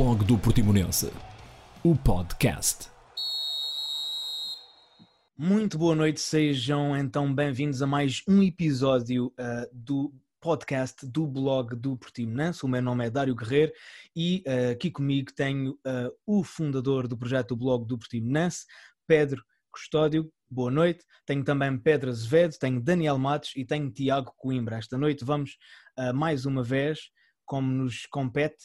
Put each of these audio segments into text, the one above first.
Blog do Portimonense, o podcast. Muito boa noite, sejam então bem-vindos a mais um episódio uh, do podcast do blog do Portimonense. O meu nome é Dário Guerreiro e uh, aqui comigo tenho uh, o fundador do projeto do blog do Portimonense, Pedro Custódio. Boa noite. Tenho também Pedro Azevedo, tenho Daniel Matos e tenho Tiago Coimbra. Esta noite vamos mais uma vez, como nos compete,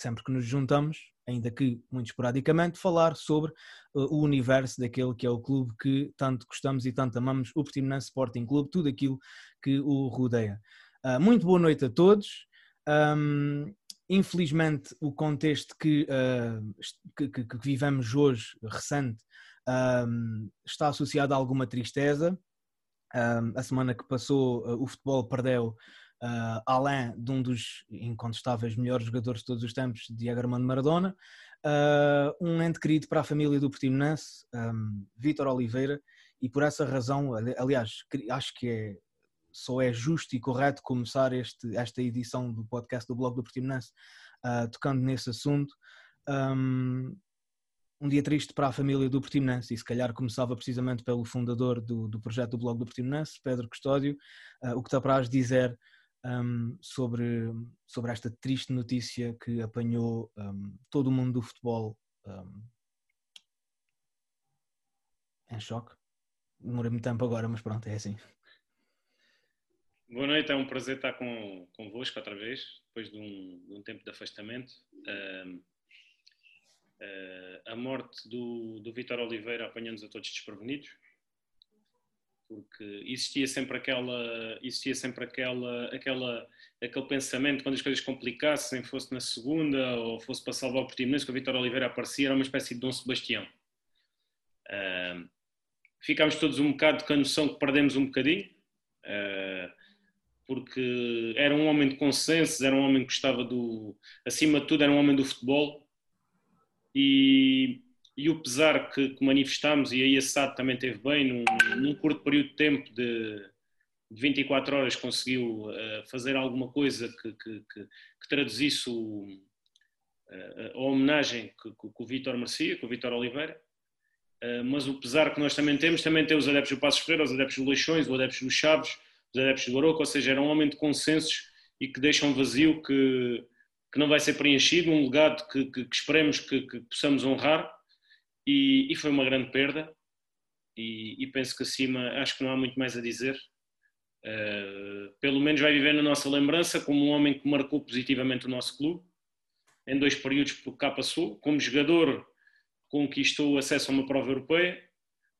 sempre que nos juntamos, ainda que muito esporadicamente, falar sobre uh, o universo daquele que é o clube que tanto gostamos e tanto amamos, o Portimonense Sporting Clube, tudo aquilo que o rodeia. Uh, muito boa noite a todos. Um, infelizmente, o contexto que, uh, que, que, que, vivemos hoje, recente, um, está associado a alguma tristeza. Um, a semana que passou, uh, o futebol perdeu uh, de um dos incontestáveis melhores jogadores de todos os tempos, Diego Armando Maradona, uh, um ente querido para a família do Portimonense, um, Vítor Oliveira, e por essa razão, aliás, acho que é, só é justo e correto começar este, esta edição do podcast do blog do Portimonense uh, tocando nesse assunto. Um, um dia triste para a família do Portimonense e se calhar começava precisamente pelo fundador do, do projeto do blog do Portimonense, Pedro Custódio, uh, o que te apraz dizer um, sobre, sobre esta triste notícia que apanhou um, todo o mundo do futebol em choque. Demorei muito tempo agora, mas pronto, é assim. Boa noite, é um prazer estar com, convosco outra vez, depois de um, de um tempo de afastamento. Uh, a morte do, do Vitor Oliveira apanhando-nos a todos desprevenidos porque existia sempre aquela existia sempre aquela aquela aquele pensamento quando as coisas complicassem fosse na segunda ou fosse para salvar o Portimonense que o Vitor Oliveira aparecia era uma espécie de Dom Sebastião. Uh, ficámos todos um bocado com a noção que perdemos um bocadinho uh, porque era um homem de consensos era um homem que gostava do acima de tudo era um homem do futebol. E e o pesar que, que manifestámos, e aí a SAD também teve bem, num, num curto período de tempo de, de 24 horas conseguiu uh, fazer alguma coisa que, que, que, traduzisse o, uh, a homenagem que, o Vítor merecia, com o Vítor Oliveira. Uh, mas o pesar que nós também temos, também tem os adeptos do Passos Ferreira, os adeptos do Leixões, os adeptos do Chaves, os adeptos do Aroca, ou seja, era um homem de consensos e que deixa um vazio que, que não vai ser preenchido, um legado que, que, que esperemos que, que possamos honrar e, e foi uma grande perda. E, e, penso que acima acho que não há muito mais a dizer. Uh, pelo menos vai viver na nossa lembrança como um homem que marcou positivamente o nosso clube em dois períodos por cá passou. Como jogador, conquistou acesso a uma prova europeia.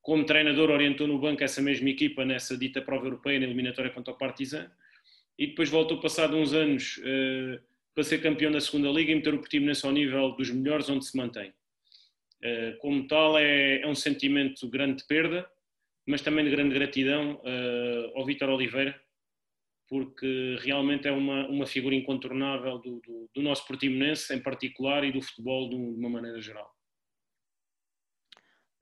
Como treinador, orientou no banco essa mesma equipa nessa dita prova europeia, na eliminatória contra o Partizan. E depois voltou, passado uns anos, uh, para ser campeão da segunda Liga e meter o Portimonense ao nível dos melhores, onde se mantém. Eh, como tal, é, é, um sentimento de grande perda, mas também de grande gratidão uh, ao Vítor Oliveira, porque realmente é uma, uma figura incontornável do, do, do nosso Portimonense em particular e do futebol de uma maneira geral.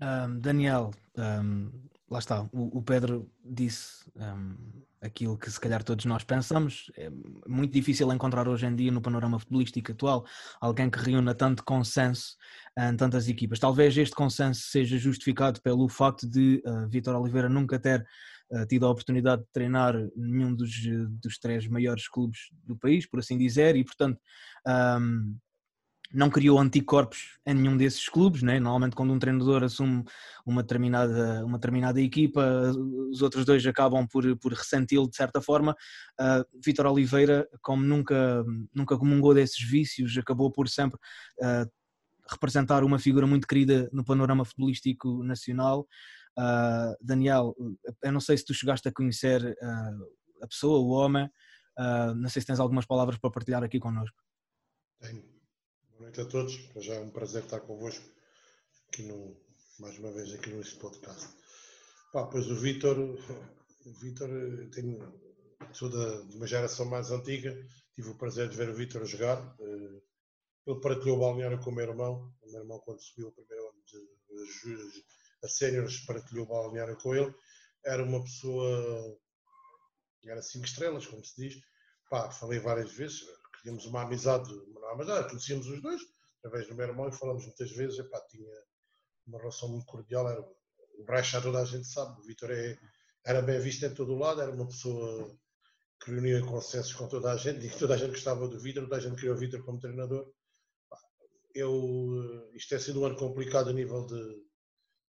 Um, Daniel, um, lá está, o, o Pedro disse um, aquilo que se calhar todos nós pensamos. É muito difícil encontrar hoje em dia no panorama futebolístico atual alguém que reúna tanto consenso em tantas equipas. Talvez este consenso seja justificado pelo facto de uh, Vítor Oliveira nunca ter uh, tido a oportunidade de treinar nenhum dos, dos três maiores clubes do país, por assim dizer, e portanto. Um, não criou anticorpos em nenhum desses clubes, né? normalmente quando um treinador assume uma determinada, uma determinada equipa, os outros dois acabam por, por ressenti-lo de certa forma. Uh, Vítor Oliveira, como nunca, nunca comungou desses vícios, acabou por sempre uh, representar uma figura muito querida no panorama futebolístico nacional. Uh, Daniel, eu não sei se tu chegaste a conhecer a pessoa, o homem, não sei se tens algumas palavras para partilhar aqui connosco. Tenho Boa noite a todos. Para já é um prazer estar convosco aqui no, mais uma vez aqui neste podcast. Pá, pois o Vítor, o Vítor, sou da, de uma geração mais antiga, tive o prazer de ver o Vítor jogar. Eh, ele partilhou o balneário com o meu irmão. O meu irmão, quando subiu o primeiro ano de, a séniores, partilhou o balneário com ele. Era uma pessoa, era cinco estrelas, como se diz. Pá, falei várias vezes, tínhamos uma amizade, uma amizade, conhecíamos os dois, através do meu irmão, e falamos muitas vezes, epá, tinha uma relação muito cordial, era, o Brecha toda a gente sabe, o Vitor é, era bem visto em todo o lado, era uma pessoa que reunia consensos com toda a gente, e que toda a gente gostava do Vitor, toda a gente queria o Vitor como treinador. Eu, isto tem sido um ano complicado a nível de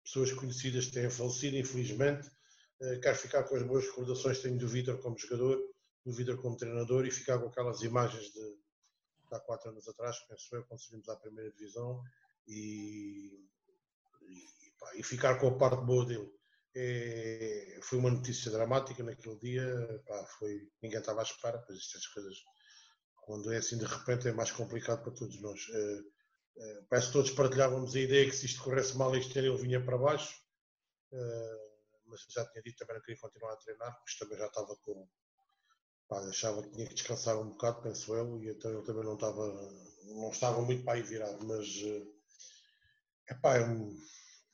pessoas conhecidas que têm falecido, infelizmente. Eh, quero ficar com as boas recordações que tenho do Vitor como jogador, do Vitor como treinador e ficar com aquelas imagens de, há quatro anos atrás, penso eu, quando subimos à primeira divisão e, e, pá, e ficar com a parte boa dele. É, foi uma notícia dramática naquele dia, pá, foi, ninguém estava à espera, pois estas coisas, quando é assim de repente, é mais complicado para todos nós. É, é, parece que todos partilhávamos a ideia que se isto corresse mal este ano ele vinha para baixo, é, mas já tinha dito também não queria continuar a treinar, porque também já estava com, pá, achava que tinha que descansar um bocado, penso eu, e então ele também não estava, não estava muito para aí virado, mas eh, é, um,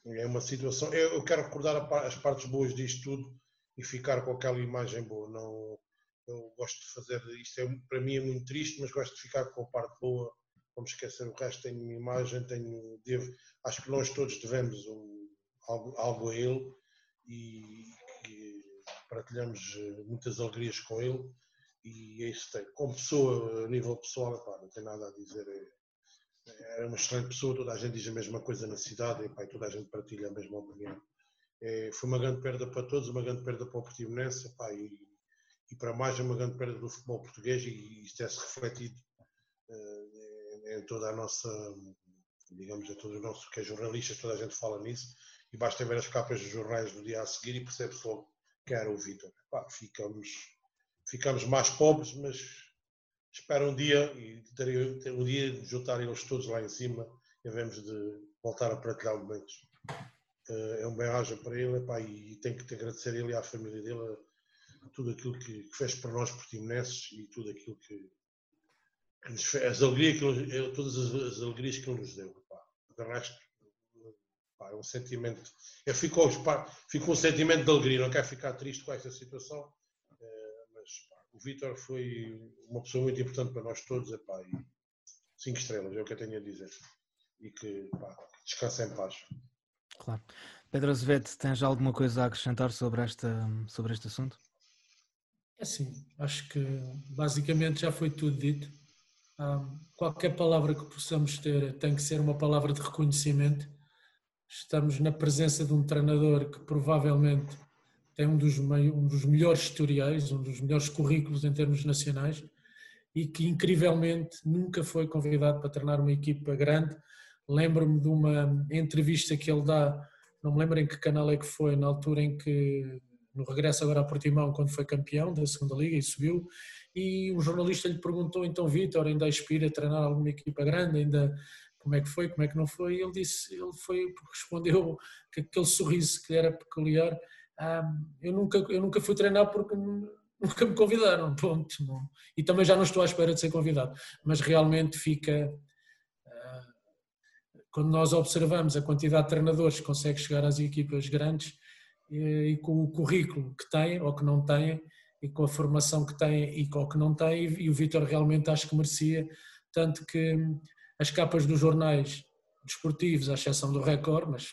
é uma situação. Eu, eu quero recordar as partes boas disto tudo e ficar com aquela imagem boa. Não, eu gosto de fazer isto, é, para mim é muito triste, mas gosto de ficar com a parte boa. Vamos esquecer o resto, tenho uma imagem, tenho, devo, acho que nós todos devemos um, algo, algo a ele e que partilhamos eh, muitas alegrias com ele e é isso tem. Como pessoa, a nível pessoal, pá, não tem nada a dizer. É, é uma excelente pessoa, toda a gente diz a mesma coisa na cidade e pá, toda a gente partilha a mesma opinião. É, foi uma grande perda para todos, uma grande perda para o Portimonense pá, e, e para mais uma grande perda do futebol português e isto é-se refletido uh, em toda a nossa, digamos, em todo o nosso, que é jornalistas, toda a gente fala nisso e basta ver as capas dos jornais do dia a seguir e percebe-se logo que era o Vitor. Ficamos ficamos mais pobres, mas espero um dia, e ter um dia de juntar eles todos lá em cima e devemos de voltar a partilhar momentos. Eh, é um bem-aja para ele epá, e tenho que te agradecer a ele e à família dele tudo aquilo que, que fez para nós portimonenses e tudo aquilo que, que nos fez, as alegrias que ele, todas as, as, alegrias que ele nos deu. Epá. De resto, epá, é um sentimento. Eu fico, fico um sentimento de alegria, não quero ficar triste com esta situação o Vitor foi uma pessoa muito importante para nós todos, epá, e cinco estrelas, é o que eu tenho a dizer. E que pá, descansa em paz. Claro. Pedro Azevedo, tens alguma coisa a acrescentar sobre, esta, sobre este assunto? É sim, acho que basicamente já foi tudo dito. qualquer palavra que possamos ter tem que ser uma palavra de reconhecimento. Estamos na presença de um treinador que provavelmente tem um dos, um dos melhores historiais, um dos melhores currículos em termos nacionais e que incrivelmente nunca foi convidado para treinar uma equipa grande. Lembro-me de uma entrevista que ele dá, não me lembro em que canal é que foi, na altura em que, no regresso agora a Portimão, quando foi campeão da segunda Liga e subiu, e um jornalista lhe perguntou, então Vitor, ainda aspira a treinar alguma equipa grande, ainda como é que foi, como é que não foi, e ele disse, ele foi, respondeu que aquele sorriso que lhe era peculiar eu, nunca, eu nunca fui treinar porque nunca me convidaram, ponto. Não. E também já não estou à espera de ser convidado. Mas realmente fica. Ah, quando nós observamos a quantidade de treinadores que consegue chegar às equipas grandes e, com o currículo que têm ou que não têm, e com a formação que têm e com o que não têm, e o Vitor realmente acho que merecia, tanto que as capas dos jornais desportivos, à exceção do Record, mas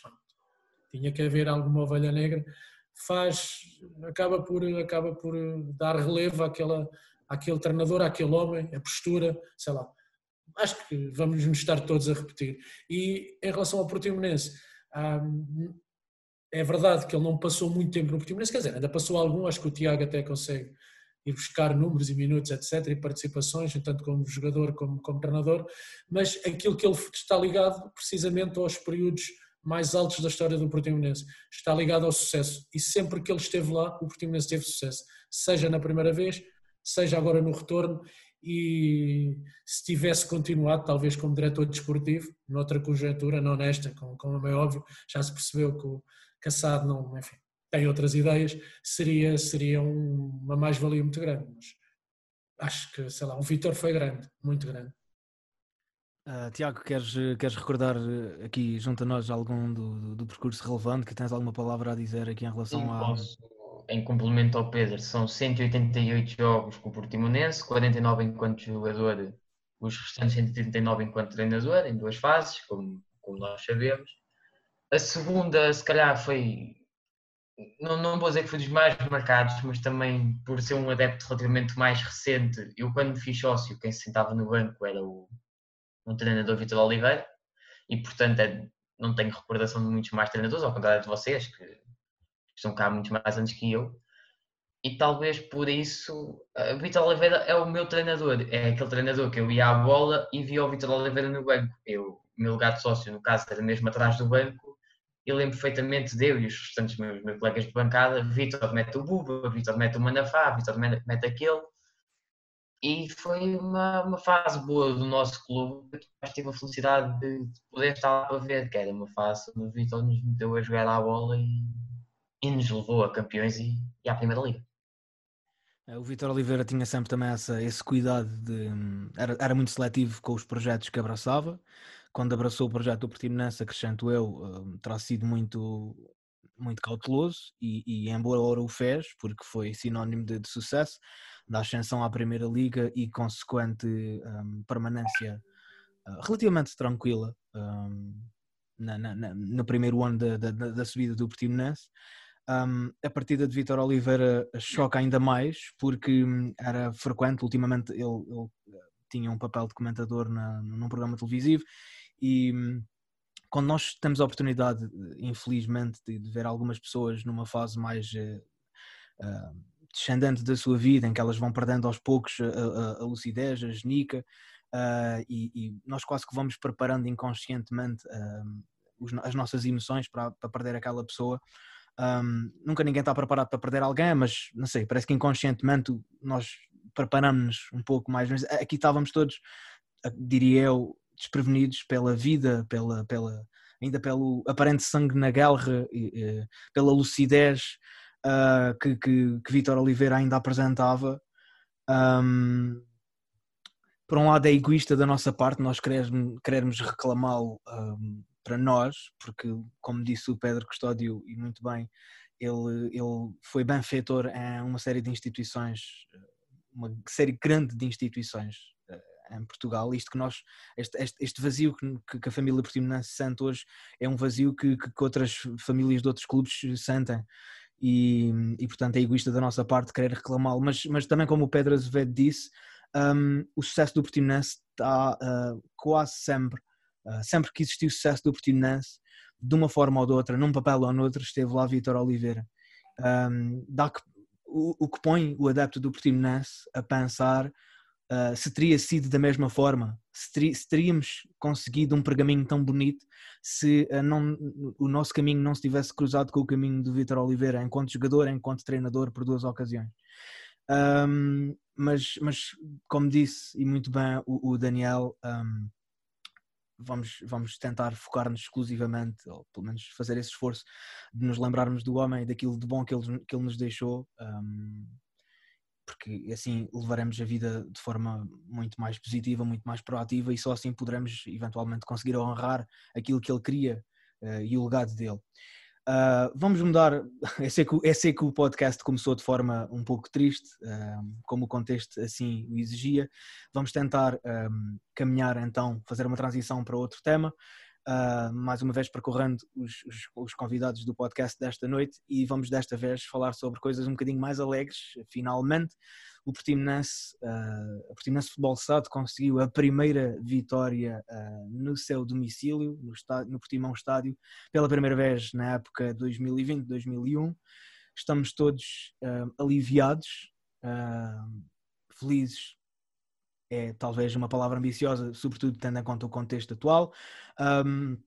tinha que haver alguma ovelha negra, faz, acaba por, acaba por dar relevo àquela, àquele treinador, àquele homem, a postura, sei lá. Acho que vamos nos estar todos a repetir. E em relação ao Portimonense, hum, é verdade que ele não passou muito tempo no Portimonense, quer dizer, ainda passou algum, acho que o Tiago até consegue ir buscar números e minutos, etc., e participações, tanto como jogador como como treinador, mas aquilo que ele está ligado precisamente aos períodos mais altos da história do Portimonense. Está ligado ao sucesso e sempre que ele esteve lá, o Portimonense teve sucesso, seja na primeira vez, seja agora no retorno e se tivesse continuado, talvez como diretor desportivo, noutra conjuntura, não nesta, como, é óbvio, já se percebeu que o Cassado não, enfim, tem outras ideias, seria, seria uma mais-valia muito grande. Mas acho que, sei lá, o Vitor foi grande, muito grande. Uh, Tiago, queres, queres recordar eh, aqui junto a nós algum do, do, do, percurso relevante? Que tens alguma palavra a dizer aqui em relação Sim, a. Posso, em complemento ao Pedro, são 188 jogos com o Portimonense, 49 enquanto jogador, os restantes 139 enquanto treinador, em duas fases, como, como nós sabemos. A segunda, se calhar, foi. Não, não vou dizer que foi dos mais marcados, mas também por ser um adepto relativamente mais recente. Eu, quando me fiz sócio, quem se sentava no banco era o um treinador Vitor Oliveira, e portanto é, não tenho recordação de muitos mais treinadores, ao contrário de vocês, que estão cá muitos mais anos que eu. E talvez por isso, o Vitor Oliveira é o meu treinador, é aquele treinador que eu ia à bola e via o Vitor Oliveira no banco. Eu, meu lugar de sócio, no caso, era mesmo atrás do banco, eu lembro perfeitamente de eu e os restantes meus, meus colegas de bancada, Vitor mete o Buba, Vitor mete o Manafá, Vitor mete aquele, e foi uma, uma fase boa do nosso clube, que tive a felicidade de, de poder estar lá para ver, que era uma fase onde o Vitor nos meteu a jogar à bola e, e nos levou a campeões e, e à Primeira Liga. O Vitor Oliveira tinha sempre também essa, esse cuidado de. Era, era muito seletivo com os projetos que abraçava, quando abraçou o projeto do Portimonense, acrescento eu, uh, terá sido muito, muito cauteloso e, e embora o fez, porque foi sinónimo de, de, sucesso, da ascensão à Primeira Liga e consequente um, permanência uh, relativamente tranquila um, na, na, na, no primeiro ano da, da, da subida do Portimonense. Um, a partida de Vitor Oliveira choca ainda mais porque hum, era frequente, ultimamente ele, ele tinha um papel de comentador na, num programa televisivo e hum, quando nós temos a oportunidade, infelizmente, de, de ver algumas pessoas numa fase mais uh, uh, descendente da sua vida, em que elas vão perdendo aos poucos a, a, a lucidez, a genica, uh, e, e, nós quase que vamos preparando inconscientemente os, as nossas emoções para, para perder aquela pessoa. Um, nunca ninguém está preparado para perder alguém, mas não sei, parece que inconscientemente nós preparamos-nos um pouco mais. Mas aqui estávamos todos, diria eu, desprevenidos pela vida, pela, pela, ainda pelo aparente sangue na guerra, e, pela lucidez uh, que, que, que Vitor Oliveira ainda apresentava. Um, por um lado é egoísta da nossa parte nós queremos, queremos reclamá-lo um, para nós, porque como disse o Pedro Custódio e muito bem, ele, ele foi benfeitor em uma série de instituições, uma série grande de instituições em Portugal. Isto que nós, este, este, este vazio que, que, a família Portimonense sente hoje é um vazio que, que, outras famílias de outros clubes sentem. E, e portanto é egoísta da nossa parte querer reclamá-lo, mas, mas também como o Pedro Azevedo disse, um, o sucesso do Portimonense está uh, quase sempre, uh, sempre que existiu sucesso do Portimonense, de uma forma ou de outra, num papel ou noutro, esteve lá Vitor Oliveira. Um, dá que, o, o que põe o adepto do Portimonense a pensar uh, se teria sido da mesma forma, se, ter, se, teríamos conseguido um pergaminho tão bonito se uh, não, o nosso caminho não se tivesse cruzado com o caminho do Vitor Oliveira, enquanto jogador, enquanto treinador, por duas ocasiões. Um, mas, mas, como disse, e muito bem o, o Daniel, um, vamos, vamos tentar focar-nos exclusivamente, ou pelo menos fazer esse esforço de nos lembrarmos do homem, daquilo de bom que ele, que ele nos deixou. Um, porque assim levaremos a vida de forma muito mais positiva, muito mais proativa e só assim poderemos eventualmente conseguir honrar aquilo que ele queria uh, e o legado dele. Uh, vamos mudar, é sei, que, é sei que o podcast começou de forma um pouco triste, uh, como o contexto assim o exigia. Vamos tentar um, caminhar então, fazer uma transição para outro tema uh, mais uma vez percorrendo os, os, os, convidados do podcast desta noite e vamos desta vez falar sobre coisas um bocadinho mais alegres. Finalmente, o Portimonense, uh, o Portimonense Futebol Estado conseguiu a primeira vitória uh, no seu domicílio, no, estádio, no Portimão Estádio, pela primeira vez na época 2020-2001. Estamos todos aliviados, felizes é talvez uma palavra ambiciosa, sobretudo tendo em conta o contexto atual. Um,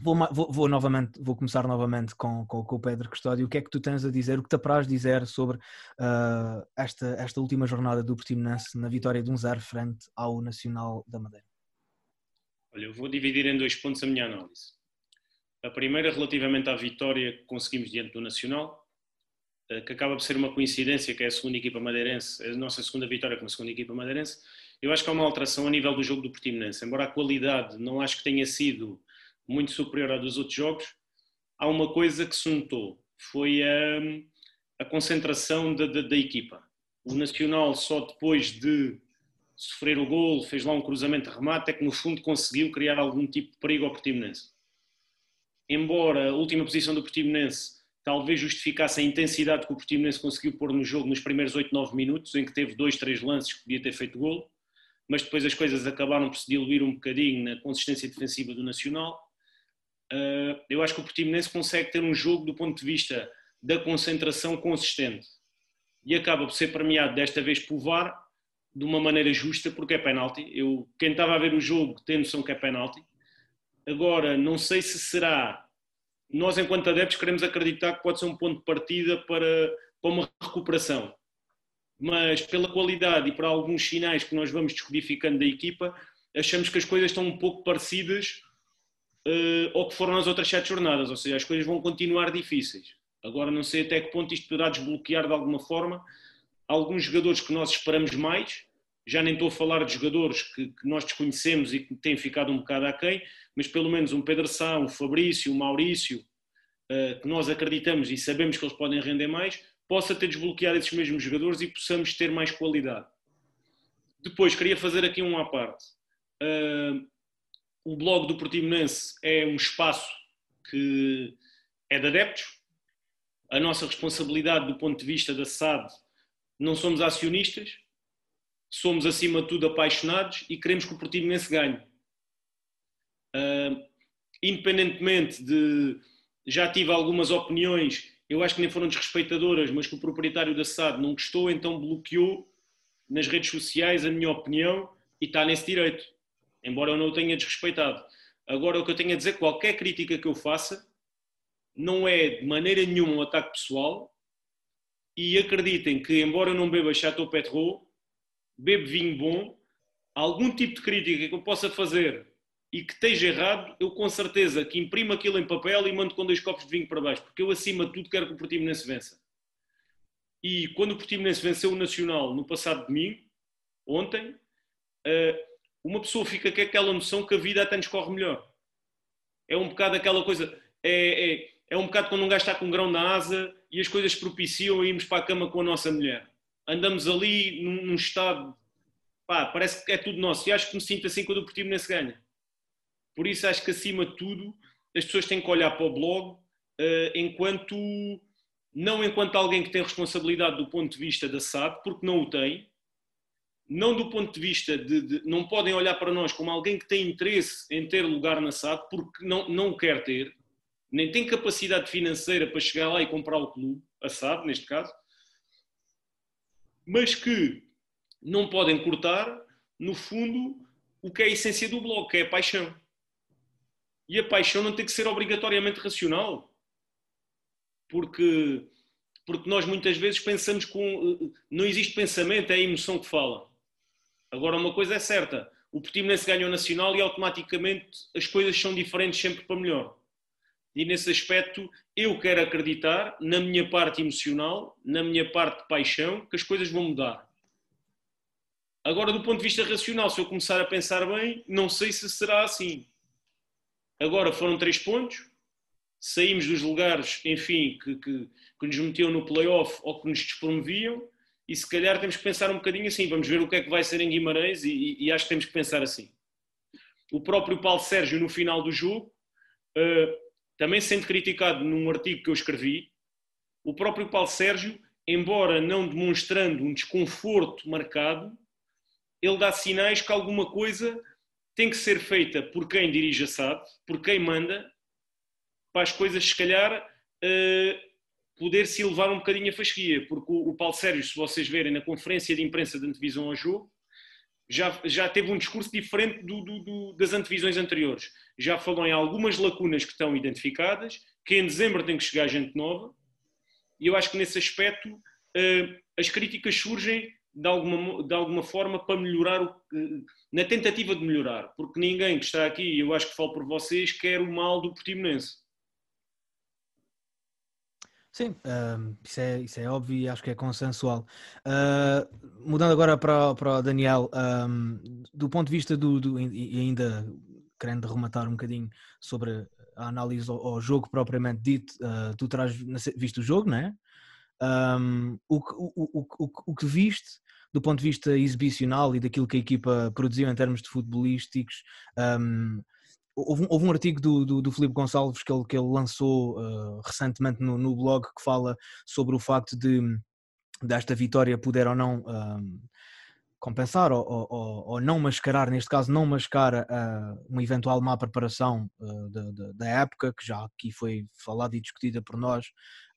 vou, vou, vou, novamente, vou começar novamente com, com, com, o Pedro Custódio. O que é que tu tens a dizer, o que te apraz dizer sobre uh, esta, esta última jornada do Portimonense na vitória de um zero frente ao Nacional da Madeira? Olha, eu vou dividir em dois pontos a minha análise. A primeira, relativamente à vitória que conseguimos diante do Nacional, ah, que acaba por ser uma coincidência, que é a segunda equipa madeirense, a nossa segunda vitória como segunda equipa madeirense, eu acho que há uma alteração a nível do jogo do Portimonense. Embora a qualidade não acho que tenha sido muito superior à dos outros jogos, há uma coisa que se notou. Foi a, a concentração da, da, da equipa. O Nacional, só depois de sofrer o gol, fez lá um cruzamento de remate, é que no fundo conseguiu criar algum tipo de perigo ao Portimonense. Embora a última posição do Portimonense talvez justificasse a intensidade que o Portimonense conseguiu pôr no jogo nos primeiros 8, 9 minutos, em que teve dois, três lances que podia ter feito gol, mas depois as coisas acabaram por se diluir um bocadinho na consistência defensiva do Nacional. Ah, eu acho que o Portimonense consegue ter um jogo do ponto de vista da concentração consistente e acaba por ser premiado desta vez por VAR de uma maneira justa porque é penalti. Eu, quem estava a ver o jogo tem noção que é penalti. Agora, não sei se será. Nós, enquanto adeptos, queremos acreditar que pode ser um ponto de partida para, para uma recuperação. Mas, pela qualidade e para alguns sinais que nós vamos descodificando da equipa, achamos que as coisas estão um pouco parecidas uh, ao que foram nas outras sete jornadas. Ou seja, as coisas vão continuar difíceis. Agora, não sei até que ponto isto poderá desbloquear de alguma forma alguns jogadores que nós esperamos mais já nem estou a falar de jogadores que, que, nós desconhecemos e que têm ficado um bocado aquém, mas pelo menos um Pedro Sá, um Fabrício, um Maurício, uh, que nós acreditamos e sabemos que eles podem render mais, possa ter desbloqueado esses mesmos jogadores e possamos ter mais qualidade. Depois, queria fazer aqui um à parte. Uh, o blog do Portimonense é um espaço que é de adeptos. A nossa responsabilidade do ponto de vista da SAD, não somos acionistas, somos acima de tudo apaixonados e queremos que o Portimonense ganhe. Uh, independentemente de já tive algumas opiniões, eu acho que nem foram desrespeitadoras, mas que o proprietário da SAD não gostou, então bloqueou nas redes sociais a minha opinião e está nesse direito, embora eu não o tenha desrespeitado. Agora, o que eu tenho a dizer, qualquer crítica que eu faça, não é de maneira nenhuma um ataque pessoal e acreditem que, embora eu não beba Chateau Petrot, bebo vinho bom, algum tipo de crítica que eu possa fazer e que esteja errado, eu com certeza que imprimo aquilo em papel e mando com dois copos de vinho para baixo, porque eu acima de tudo quero que o Portimonense vença. E quando o Portimonense venceu o Nacional no passado domingo, ontem, eh, uma pessoa fica com aquela noção que a vida até nos corre melhor. É um bocado aquela coisa, é, é, é um bocado quando um gajo está com um grão na asa e as coisas propiciam irmos para a cama com a nossa mulher andamos ali num, num estado, pá, parece que é tudo nosso. E acho que me sinto assim quando o Portimonense ganha. Por isso acho que acima de tudo as pessoas têm que olhar para o blog uh, enquanto, não enquanto alguém que tem responsabilidade do ponto de vista da SAD, porque não o tem, não do ponto de vista de, de, não podem olhar para nós como alguém que tem interesse em ter lugar na SAD porque não, não o quer ter, nem tem capacidade financeira para chegar lá e comprar o clube, a SAD neste caso, mas que não podem cortar, no fundo, o que é a essência do blog, que é a paixão. E a paixão não tem que ser obrigatoriamente racional. Porque, porque nós muitas vezes pensamos com. Não existe pensamento, é a emoção que fala. Agora, uma coisa é certa: o Portimonense ganha o Nacional e automaticamente as coisas são diferentes sempre para melhor. E nesse aspecto, eu quero acreditar, na minha parte emocional, na minha parte de paixão, que as coisas vão mudar. Agora, do ponto de vista racional, se eu começar a pensar bem, não sei se será assim. Agora foram três pontos, saímos dos lugares, enfim, que, que, que nos metiam no playoff ou que nos despromoviam, e se calhar temos que pensar um bocadinho assim, vamos ver o que é que vai ser em Guimarães, e, e acho que temos que pensar assim. O próprio Paulo Sérgio, no final do jogo, uh, também sendo criticado num artigo que eu escrevi, o próprio Paulo Sérgio, embora não demonstrando um desconforto marcado, ele dá sinais que alguma coisa tem que ser feita por quem dirige a SAD, por quem manda, para as coisas, se calhar, uh, poder-se elevar um bocadinho a fasquia. Porque o, o Paulo Sérgio, se vocês verem na conferência de imprensa de antevisão ao jogo, já, já teve um discurso diferente do, do, do, das antevisões anteriores. Já falou em algumas lacunas que estão identificadas, que em dezembro tem que chegar gente nova, e eu acho que nesse aspecto uh, as críticas surgem de alguma, de alguma forma para melhorar, o, na tentativa de melhorar, porque ninguém que está aqui, eu acho que falo por vocês, quer o mal do Portimonense. Sim, uh, isso, é, isso é óbvio e acho que é consensual. Uh, mudando agora para, para o Daniel, um, do ponto de vista do, do, e ainda querendo rematar um bocadinho sobre a análise ao, ao jogo propriamente dito, uh, tu terás visto o jogo, não é? Um, o, que- o, o, o, que viste do ponto de vista exibicional e daquilo que a equipa produziu em termos de futebolísticos, um, houve, um, houve um artigo do, do, do Filipe Gonçalves que ele, que ele lançou uh, recentemente no, no blog que fala sobre o facto de desta vitória poder ou não compensar ou, ou- ou- não mascarar, neste caso não mascara uh, uma eventual má preparação uh, da, da- da época, que já aqui foi falada e discutida por nós,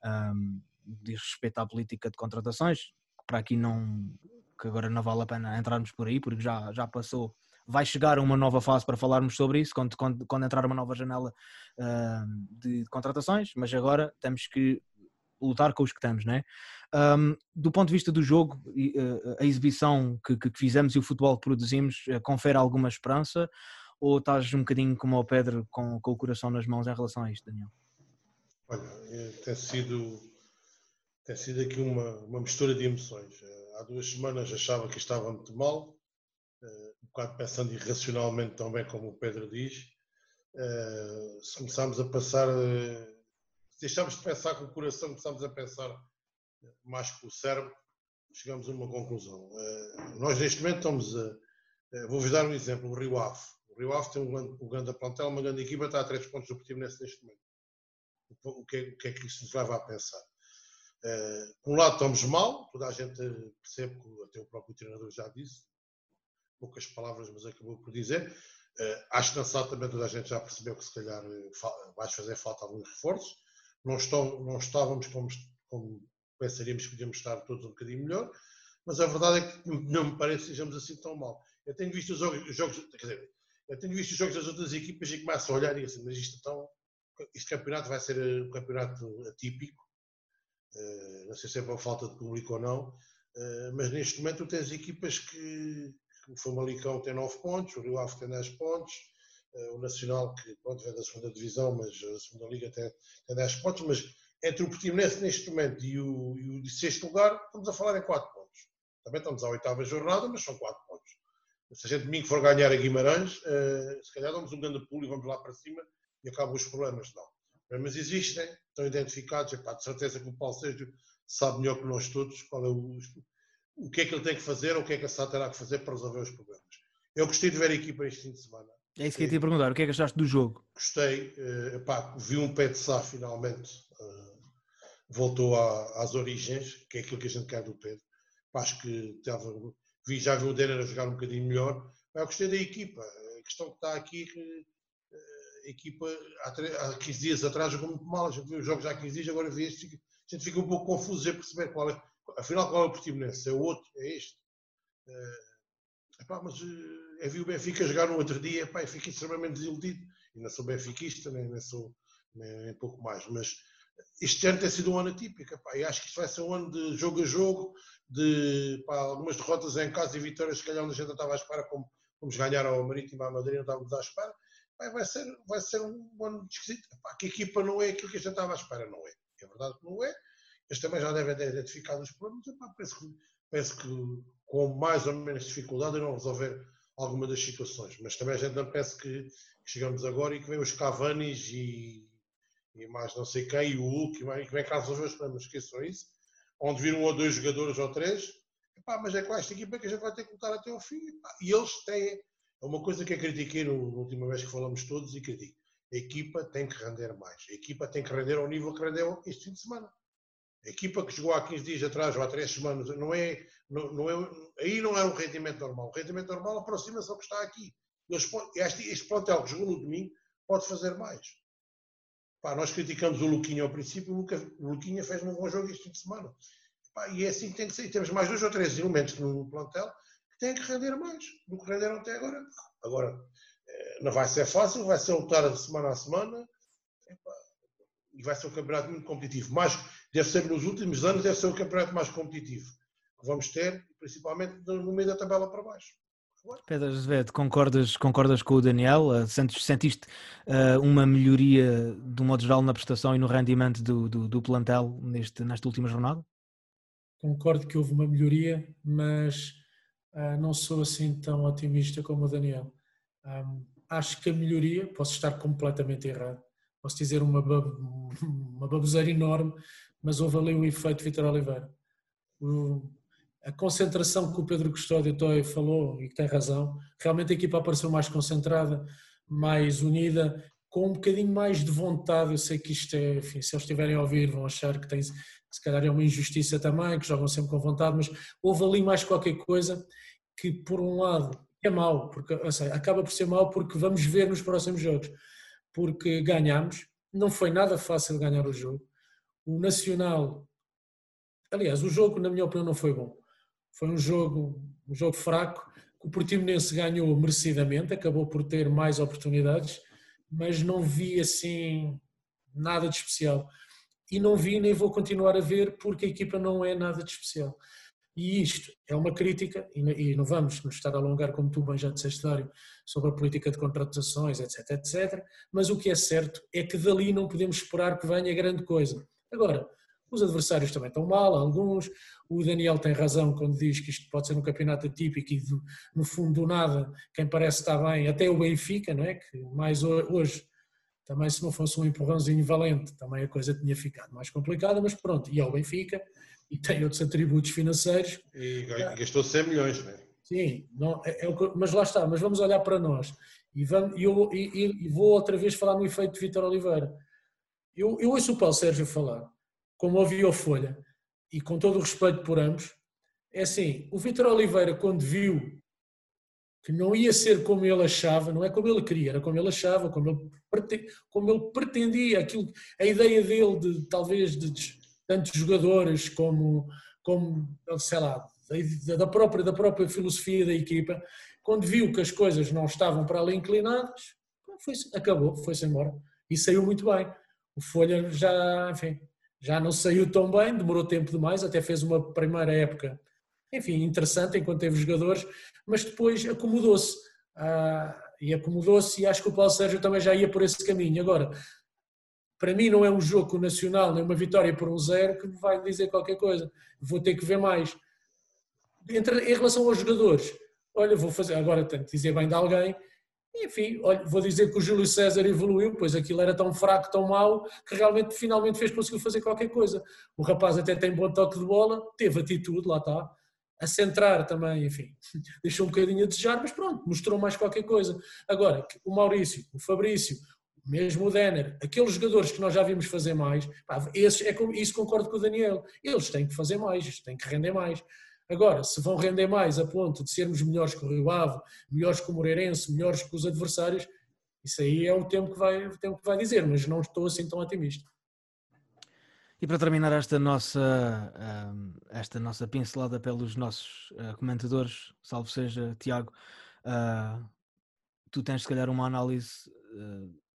um, diz respeito à política de contratações, para aqui não, que agora não vale a pena entrarmos por aí, porque já, já passou, vai chegar uma nova fase para falarmos sobre isso, quando, quando, quando entrar uma nova janela uh, de contratações, mas agora temos que lutar com os que temos, não é? Um, do ponto de vista do jogo, uh, a exibição que, que fizemos e o futebol que produzimos confere alguma esperança ou estás um bocadinho como o Pedro com, com o coração nas mãos em relação a isto, Daniel? Olha, eh, tem sido, tem sido aqui uma, uma mistura de emoções. Eh, Há duas semanas achava que estava muito mal, eh, um bocado pensando irracionalmente também, como o Pedro diz. Eh, Se começarmos a passar, se deixarmos de pensar com o coração, começamos a pensar mais com o cérebro, chegamos a uma conclusão. Nós neste momento estamos a. Vou-vos dar um exemplo, o Rio Ave. O Rio Ave tem um grande, um grande plantel, uma grande equipa, está a três pontos do Portimonense neste momento. O que, é, o que é que isso nos leva a pensar? Eh, por um lado estamos mal, toda a gente percebe que até o próprio treinador já disse, poucas palavras, mas acabou por dizer. Eh, acho que na SAD também toda a gente já percebeu que se calhar eh, vai fazer falta alguns reforços. Não, estão, não estávamos como, como pensaríamos que podíamos estar todos um bocadinho melhor, mas a verdade é que não me parece que sejamos assim tão mal. Eu tenho visto os jogos, os jogos quer dizer, eu tenho visto os jogos das outras equipas e começo a olhar e assim, mas isto então, este campeonato vai ser um campeonato atípico, não sei se é por falta de público ou não, eh, mas neste momento tens equipas que, o Famalicão tem 9 pontos, o Rio Ave tem 10 pontos, eh, o Nacional, que pronto, da segunda divisão, mas a segunda liga tem, tem 10 pontos, mas entre o Portimonense neste momento e o, e o de sexto lugar, estamos a falar em 4 pontos. Também estamos à oitava jornada, mas são 4 pontos. Se a gente domingo for ganhar a Guimarães, eh, se calhar damos um grande pulo e vamos lá para cima e acabam os problemas. Não. Mas existem, estão identificados. Epá, de certeza que o Paulo Sérgio sabe melhor que nós todos qual é o, o que é que ele tem que fazer ou o que é que a SAD terá que fazer para resolver os problemas. Eu gostei de ver a equipa este fim de semana. É isso que eu ia te perguntar, o que é que achaste do jogo? Gostei, eh, epá, vi um pé de Sá finalmente, eh, voltou à- às origens, que é aquilo que a gente quer do Pedro. Epá, acho que estava, vi, já vi o Denner a jogar um bocadinho melhor. Eu gostei da equipa. A questão que está aqui é equipa há, há 15 dias atrás jogou muito mal. A gente viu os jogos há 15 dias, agora vê este. A gente fica um pouco confuso em perceber qual é. Afinal, qual é o Portimonense? É o outro? É este? Eh, epá, mas eh, eu vi o Benfica jogar no outro dia epá, e fiquei extremamente desiludido. E não sou benfiquista, nem, nem sou nem, nem pouco mais. Mas este ano tem sido um ano atípico. Epá, e acho que isto vai ser um ano de jogo a jogo, de pá, algumas derrotas em casa e vitórias, se calhar onde a gente não estava à espera, como vamos ganhar ao Marítimo, à Madrid, não estávamos à espera. Vai, ser, vai ser um ano esquisito. Epá, que a equipa não é aquilo que a gente estava à espera, não é. É verdade que não é. Eles também já devem ter identificado os problemas. Epá, penso, que, penso que com mais ou menos dificuldade irão resolver alguma das situações. Mas também a gente não pensa que, chegamos agora e que vem os Cavanis e, e mais não sei quem, e o Hulk, e vai- que vem cá resolver os problemas. Esqueçam isso. Onde vir um ou dois jogadores ou três, epá, mas é com esta equipa que a gente vai ter que lutar até ao fim. epá. E eles têm. É uma coisa que eu critiquei na última vez que falamos todos e critico. A equipa tem que render mais. A equipa tem que render ao nível que rendeu este fim de semana. A equipa que jogou há 15 dias atrás ou há 3 semanas, não é, não, não é, aí não é um rendimento normal. O rendimento normal aproxima-se ao que está aqui. Este, este plantel que jogou no domingo pode fazer mais. Pá, nós criticamos o Luquinha ao princípio, o, Luca, o Luquinha fez um bom jogo este fim de semana. Pá, e é assim que tem que ser. Temos mais dois ou três elementos no plantel que têm que render mais do que renderam até agora. Agora, eh, não vai ser fácil, vai ser lutar de semana a semana. E vai ser um campeonato muito competitivo. Mas deve ser nos últimos anos, deve ser o campeonato mais competitivo que vamos ter, principalmente no meio da tabela para baixo. Pedro Azevedo, concordas, concordas com o Daniel? Uh, Sentes, sentiste uh, uma melhoria, de um modo geral, na prestação e no rendimento do, do, do plantel neste, nesta última jornada? Concordo que houve uma melhoria, mas ah, não sou assim tão otimista como o Daniel. Ahm, acho que a melhoria, posso estar completamente errado, posso dizer uma, bab- uma baboseira enorme, mas houve ali o efeito Vitor Oliveira. O, a concentração que o Pedro Custódio Toy falou, e que tem razão, realmente a equipa apareceu mais concentrada, mais unida, com um bocadinho mais de vontade. Eu sei que isto é, enfim, se eles estiverem a ouvir, vão achar que tem, se calhar é uma injustiça também, que jogam sempre com vontade, mas houve ali mais qualquer coisa que, por um lado, é mau, porque, seja, acaba por ser mau porque vamos ver nos próximos jogos, porque ganhamos, não foi nada fácil ganhar o jogo. O Nacional, aliás, o jogo, na minha opinião, não foi bom. Foi um jogo, um jogo fraco. O Portimonense ganhou merecidamente, acabou por ter mais oportunidades, mas não vi assim nada de especial. E não vi nem vou continuar a ver porque a equipa não é nada de especial. E isto é uma crítica, e não vamos nos estar a alongar, como tu bem já disseste, Dário, sobre a política de contratações, etc, etc, mas o que é certo é que dali não podemos esperar que venha grande coisa. Agora, os adversários também estão mal, alguns. O Daniel tem razão quando diz que isto pode ser um campeonato atípico e, no fundo, do nada, quem parece estar bem, até o Benfica, não é? Que mais hoje, também se não fosse um empurrãozinho valente, também a coisa tinha ficado mais complicada, mas pronto, e é o Benfica, e tem outros atributos financeiros. E gastou 100 milhões, não é? Sim, não, é, é, mas lá está, mas vamos olhar para nós. E, vamos, eu, e, e vou outra vez falar no efeito de Vitor Oliveira. Eu, eu ouço o Paulo Sérgio falar, como ouvi a Folha, e com todo o respeito por ambos, é assim, o Vitor Oliveira quando viu que não ia ser como ele achava, não é como ele queria, era como ele achava, como ele, como ele pretendia, aquilo, a ideia dele de talvez de tanto jogadores como, como sei lá, da própria, da própria filosofia da equipa, quando viu que as coisas não estavam para ali inclinadas, foi acabou, foi-se embora. E saiu muito bem. O Folha já, enfim, já não saiu tão bem, demorou tempo demais, até fez uma primeira época, enfim, interessante enquanto teve jogadores, mas depois acomodou-se. Ah, e acomodou-se e acho que o Paulo Sérgio também já ia por esse caminho. Agora, para mim não é um jogo nacional, nem uma vitória por um zero que vai dizer qualquer coisa. Vou ter que ver mais. Entre, em relação aos jogadores, olha, vou fazer, agora tenho que dizer bem de alguém, enfim, olha, vou dizer que o Júlio César evoluiu, pois aquilo era tão fraco, tão mau, que realmente finalmente fez, conseguiu fazer qualquer coisa. O rapaz até tem bom toque de bola, teve atitude, lá está. A centrar também, enfim, deixou um bocadinho a desejar, mas pronto, mostrou mais qualquer coisa. Agora, o Maurício, o Fabrício, mesmo o Denner, aqueles jogadores que nós já vimos fazer mais, pá, esses, é isso concordo com o Daniel, eles têm que fazer mais, têm que render mais. Agora, se vão render mais a ponto de sermos melhores que o Rio Ave, melhores que o Moreirense, melhores que os adversários, isso aí é o tempo que vai, o tempo que vai dizer, mas não estou assim tão otimista. E para terminar esta nossa, hum, esta nossa pincelada pelos nossos uh, comentadores, salvo seja Tiago, uh, tu tens se calhar uma análise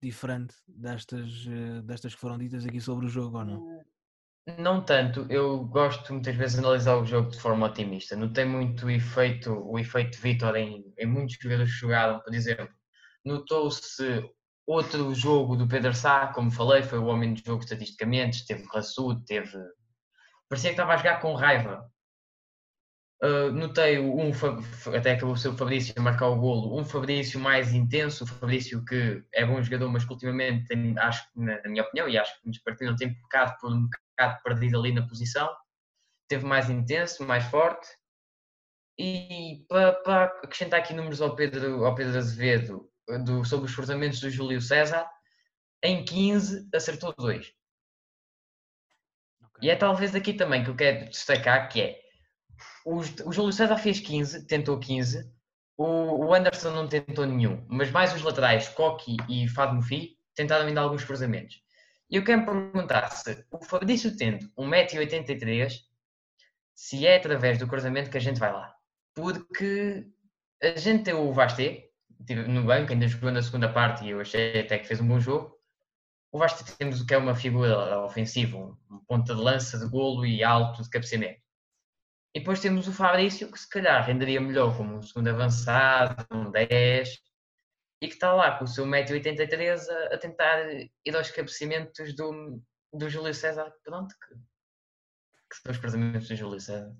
diferente destas, destas que foram ditas aqui sobre o jogo, ou não? Não tanto, eu gosto muitas vezes de analisar o jogo de forma otimista. Não tem muito efeito, o efeito Vitor em, em muitos jogadores que jogaram, por exemplo. Notou-se outro jogo do Pedro Sá, como falei, foi o homem do jogo estatisticamente, teve raçudo, teve. Parecia que estava a jogar com raiva. Uh, notei um, até acabou o seu Fabrício a marcar o golo, um Fabrício mais intenso, o Fabrício que é bom jogador, mas que ultimamente tem, acho na, minha opinião, e acho que nos partidos tem pecado por um bocado perdido ali na posição, teve mais intenso, mais forte. E para, acrescentar aqui números ao Pedro, ao Pedro Azevedo do, sobre os cruzamentos do Júlio César, em 15 acertou 2. Okay. E é talvez aqui também que eu quero destacar que é o, o Júlio César fez 15, tentou 15, o, o Anderson não tentou nenhum, mas mais os laterais, Coqui e Fado Mufi, tentaram ainda alguns cruzamentos. Eu quero perguntar se o Fabrício tendo 1,83m, se é através do cruzamento que a gente vai lá. Porque a gente tem o Vasté no banco, ainda jogou na segunda parte e eu achei até que fez um bom jogo. O Vasté temos o que é uma figura ofensiva, um ponta de lança de golo e alto de cabeceamento. E depois temos o Fabrício, que se calhar renderia melhor como um segundo avançado, um 10, e que está lá com o seu 1,83m a, a tentar ir aos cabeceamentos do, do Júlio César. Pronto, que, que são os cruzamentos do Júlio César.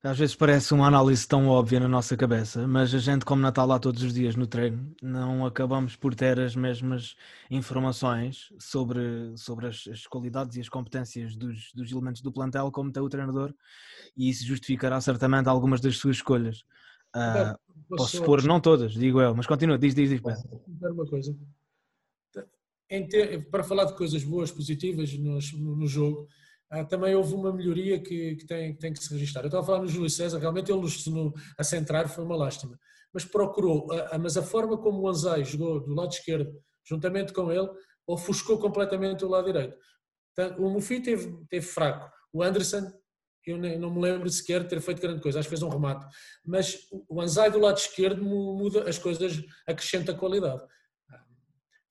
Às vezes parece uma análise tão óbvia na nossa cabeça, mas a gente, como não está lá todos os dias no treino, não acabamos por ter as mesmas informações sobre, sobre as, as qualidades e as competências dos, dos, elementos do plantel, como tem o treinador, e isso justificará certamente algumas das suas escolhas. Uh, posso supor, não todas, digo eu, mas continua, diz, diz, diz. Uma coisa. Ter, para falar de coisas boas, positivas no, no jogo, ah, também houve uma melhoria que, que, tem, que tem que se registrar. Eu estava a falar no Júlio César, realmente ele no, a centrar foi uma lástima, mas procurou, a, a, mas a forma como o Anzai jogou do lado esquerdo, juntamente com ele, ofuscou completamente o lado direito. O Mufi teve, teve fraco, o Anderson, eu não me lembro sequer de ter feito grande coisa, acho que fez um remate, mas o Anzai do lado esquerdo muda as coisas, acrescenta qualidade.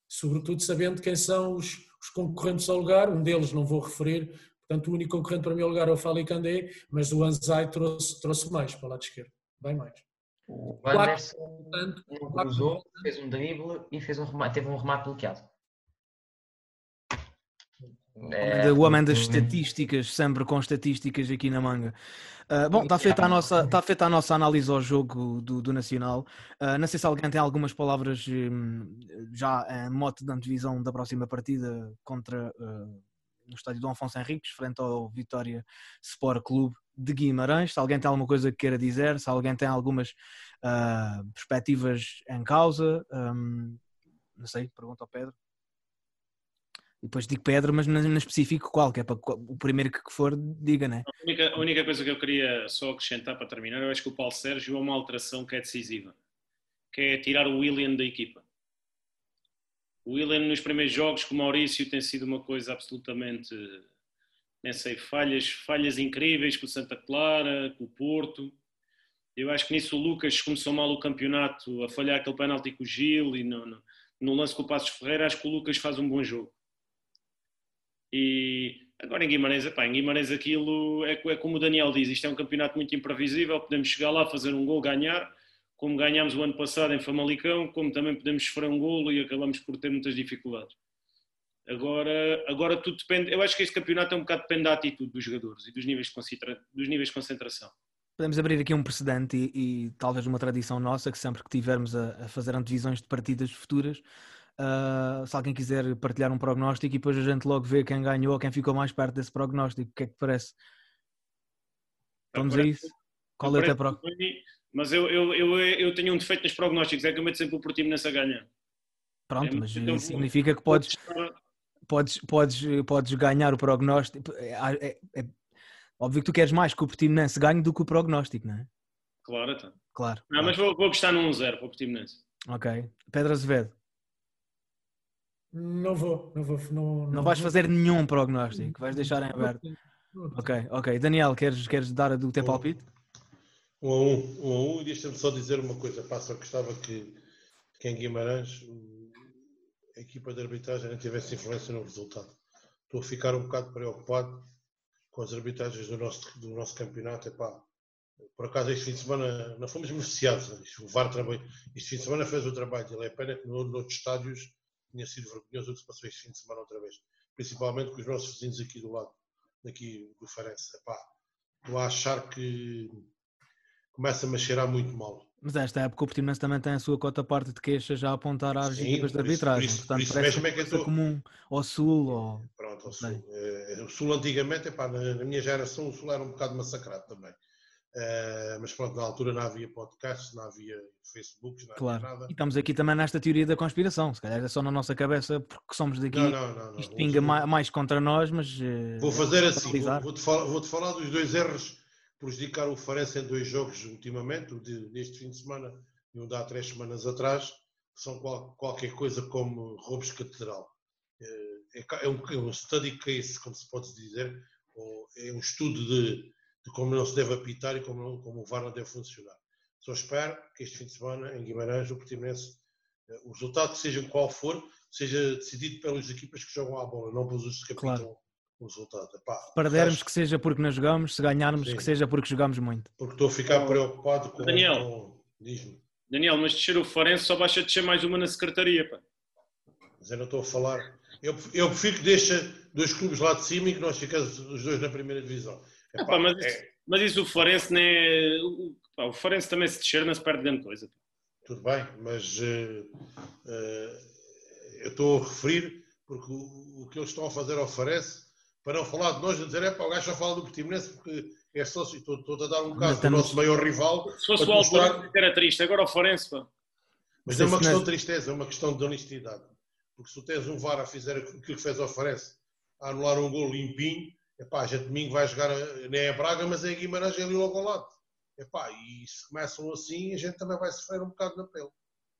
Sobretudo sabendo quem são os, os concorrentes ao lugar, um deles não vou referir, Portanto, o único concorrente para o meu lugar é o Fali Candé, mas o Anzai trouxe, trouxe mais para o lado esquerdo, bem mais. O Anderson portanto, cruzou, fez um drible e fez um remate, teve um remate bloqueado. É, o homem das estatísticas, sempre com estatísticas aqui na manga. Uh, bom, está feita, a nossa, está feita a nossa análise ao jogo do, do Nacional. Uh, não sei se alguém tem algumas palavras um, já em mote de antevisão da próxima partida contra uh, no estádio Dom Afonso Henriques, frente ao Vitória Sport Clube de Guimarães. Se alguém tem alguma coisa que queira dizer, se alguém tem algumas perspectivas em causa, um, não sei, pergunta ao Pedro. Depois digo Pedro, mas não, específico qual, que é para o primeiro que for, diga, né? A única, a única coisa que eu queria só acrescentar para terminar, eu acho que o Paulo Sérgio é uma alteração que é decisiva, que é tirar o William da equipa. O William nos primeiros jogos com o Maurício tem sido uma coisa absolutamente, nem sei, falhas, falhas incríveis com o Santa Clara, com o Porto. Eu acho que nisso o Lucas começou mal o campeonato, a falhar aquele penalti com o Gil e no, no, no lance com o Passos Ferreira, acho que o Lucas faz um bom jogo. E agora em Guimarães, epá, em Guimarães aquilo é, é como o Daniel diz, isto é um campeonato muito imprevisível, podemos chegar lá, fazer um gol, ganhar, como ganhámos o ano passado em Famalicão, como também podemos sofrer um golo e acabamos por ter muitas dificuldades. Agora, agora tudo depende, eu acho que este campeonato é um bocado depende da atitude dos jogadores e dos níveis de, concentra, dos níveis de concentração. Podemos abrir aqui um precedente e, e talvez uma tradição nossa, que sempre que tivermos a, a fazer antevisões de partidas futuras, uh, se alguém quiser partilhar um prognóstico e depois a gente logo vê quem ganhou ou quem ficou mais perto desse prognóstico, o que é que parece? Vamos a isso? Qual é o teu prognóstico? Mas eu, eu, eu, eu tenho um defeito nos prognósticos, é que eu meto sempre o Portimonense a ganhar. Pronto, é, mas então, isso significa que podes, podes, podes, podes ganhar o prognóstico. É, é, é, óbvio que tu queres mais que o Portimonense ganhe do que o prognóstico, não é? Claro, então. Claro. Não, mas vou, vou gostar num 1-0 para o Portimonense. Ok. Pedro Azevedo. Não vou, não vou. Não, não, não vais fazer nenhum prognóstico, vais deixar em aberto. Ok, ok. Daniel, queres, queres dar o teu palpite? Um a um, um a um, e deixa-me só dizer uma coisa, só gostava que, que em Guimarães a equipa de arbitragem não tivesse influência no resultado. Estou a ficar um bocado preocupado com as arbitragens do nosso, do nosso campeonato. Epá, por acaso, este fim de semana não fomos beneficiados. Né? O VAR trabalho, este fim de semana fez o trabalho dele. É pena que no, noutros estádios tinha sido vergonhoso o que se passou este fim de semana outra vez. Principalmente com os nossos vizinhos aqui do lado, daqui do Farense. Epá, estou a achar que começa-me a cheirar muito mal. Mas esta época o Portimonense também tem a sua cota parte de queixa já a apontar às equipas de arbitragem. Por isso, Portanto, por isso parece mesmo é que comum ao Sul. Ou... Pronto, ao Sul. É, o Sul antigamente, epá, na, na, minha geração, o Sul era um bocado massacrado também. Uh, mas pronto, na altura não havia podcasts, não havia Facebooks, não claro. havia nada. E estamos aqui também nesta teoria da conspiração. Se calhar é só na nossa cabeça porque somos daqui. Não, não, não, não. Isto pinga mais contra nós, mas. Uh, vou fazer assim, vou-te vou falar, vou falar dos dois erros prejudicaram o Farense em dois jogos ultimamente, o de, deste fim de semana e um de há três semanas atrás, que são qual, qualquer coisa como roubos catedral. É, é, é, um, é um study case, como se pode dizer, é um estudo de, de como não se deve apitar e como, como o VAR não deve funcionar. Só espero que este fim de semana, em Guimarães, o Portimonense, eh, o resultado, seja qual for, seja decidido pelas equipas que jogam à bola, não pelos que apitam claro o resultado. Epá, se perdermos que seja porque não jogamos, se ganharmos Sim. que seja porque jogamos muito. Porque estou a ficar preocupado com. Daniel, com... Daniel, mas descer o Forense só baixa descer mais uma na secretaria. Pá. Mas eu não estou a falar. Eu, eu prefiro que deixe dois clubes lá de cima e que nós ficamos os dois na primeira divisão. Epá, mas, é... Mas isso o Farense nem é... o, pá, o Farense também se descer não se perde grande coisa. Tudo bem, mas uh, uh, eu estou a referir porque o, o, que eles estão a fazer ao Farense, para não falar de nós, a dizer, é pá, o gajo só fala do Portimonense porque é sócio, estou, estou a dar um caso do nosso maior rival. Se fosse o Alto era triste, agora o Farense, pá. Mas é uma questão de tristeza, é uma questão de honestidade. Porque se tu tens um VAR a fazer aquilo que fez ao Farense, a anular um gol limpinho, epá, a gente domingo vai jogar, nem é Braga, mas é Guimarães, é ali logo ao lado. Epá, e se começam assim, a gente também vai sofrer um bocado na pele.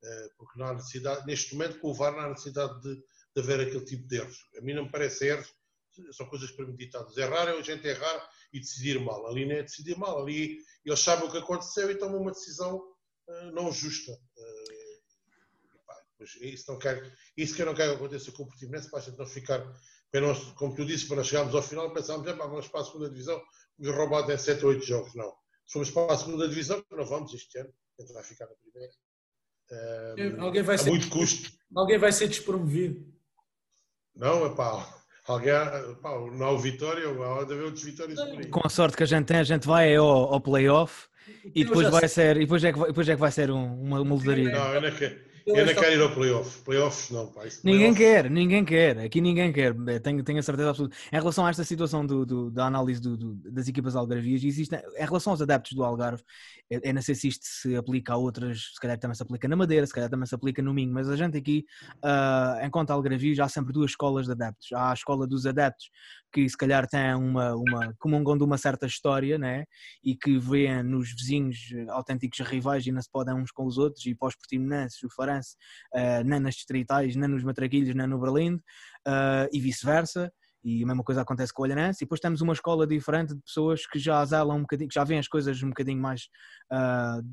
Eh, porque não há necessidade, neste momento, com o VAR, não há necessidade de, de haver aquele tipo de erros. A mim não me parece erros, são coisas premeditadas. Errar é a gente errar e decidir mal. Ali não é decidir mal, ali eles sabem o que aconteceu e tomam uma decisão uh, não justa. Epá, isso, não quer, isso que eu não quero que aconteça com o Portimonense, para a gente não ficar para nós, como tu disse, para chegarmos ao final, pensámos, é, vamos para a segunda divisão, e roubado em 7 ou 8 jogos. Não. Se formos para a segunda divisão, não vamos este ano, a gente vai ficar na primeira. Um, alguém vai ser, muito custo. Alguém vai ser despromovido. Não, é pá. Alguém, pá, não há o Vitória, há de haver outros Vitórias Com a sorte que a gente tem, a gente vai ao, ao playoff e depois vai ser, e depois é que vai, depois é que vai ser um, uma, uma. Não, eu não quero. Eu não quero ir ao playoff. Playoffs não, pá. Ninguém quer, ninguém quer. Aqui ninguém quer. Tenho, tenho a certeza absoluta. Em relação a esta situação do, do da análise do, do, das equipas algarvias, existe, em relação aos adeptos do Algarve, é, não sei se isto se aplica a outras, se calhar também se aplica na Madeira, se calhar também se aplica no Minho, mas a gente aqui, uh, enquanto algarvios, há sempre duas escolas de adeptos. Há a escola dos adeptos, que se calhar têm uma, uma comungam de uma certa história, né? E que vêem nos vizinhos autênticos rivais e não se podem uns com os outros, e para os portimonenses, o Farense, uh, nem nas distritais, nem nos matraquilhos, nem no Berlim, uh, e vice-versa e a mesma coisa acontece com o Olhanense, e depois temos uma escola diferente de pessoas que já zelam um bocadinho, que já veem as coisas um bocadinho mais uh,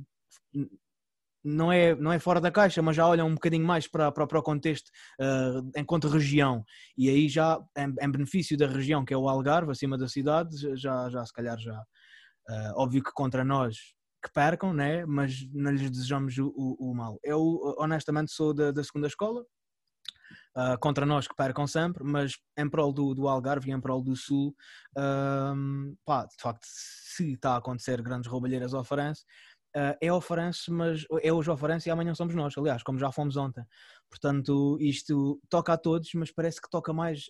não é, não é fora da caixa, mas já olham um bocadinho mais para, para, para o contexto uh, enquanto região, e aí já em, em, benefício da região, que é o Algarve, acima da cidade, já, já se calhar já, uh, óbvio que contra nós que percam, né? mas não lhes desejamos o, o, o mal. Eu honestamente sou da, da segunda escola, uh, contra nós que percam sempre, mas em prol do, do Algarve e em prol do Sul, uh, pá, de facto, se está a acontecer grandes roubalheiras ao Farense, uh, é ao Farense, mas é hoje ao Farense e amanhã somos nós, aliás, como já fomos ontem. Portanto, isto toca a todos, mas parece que toca mais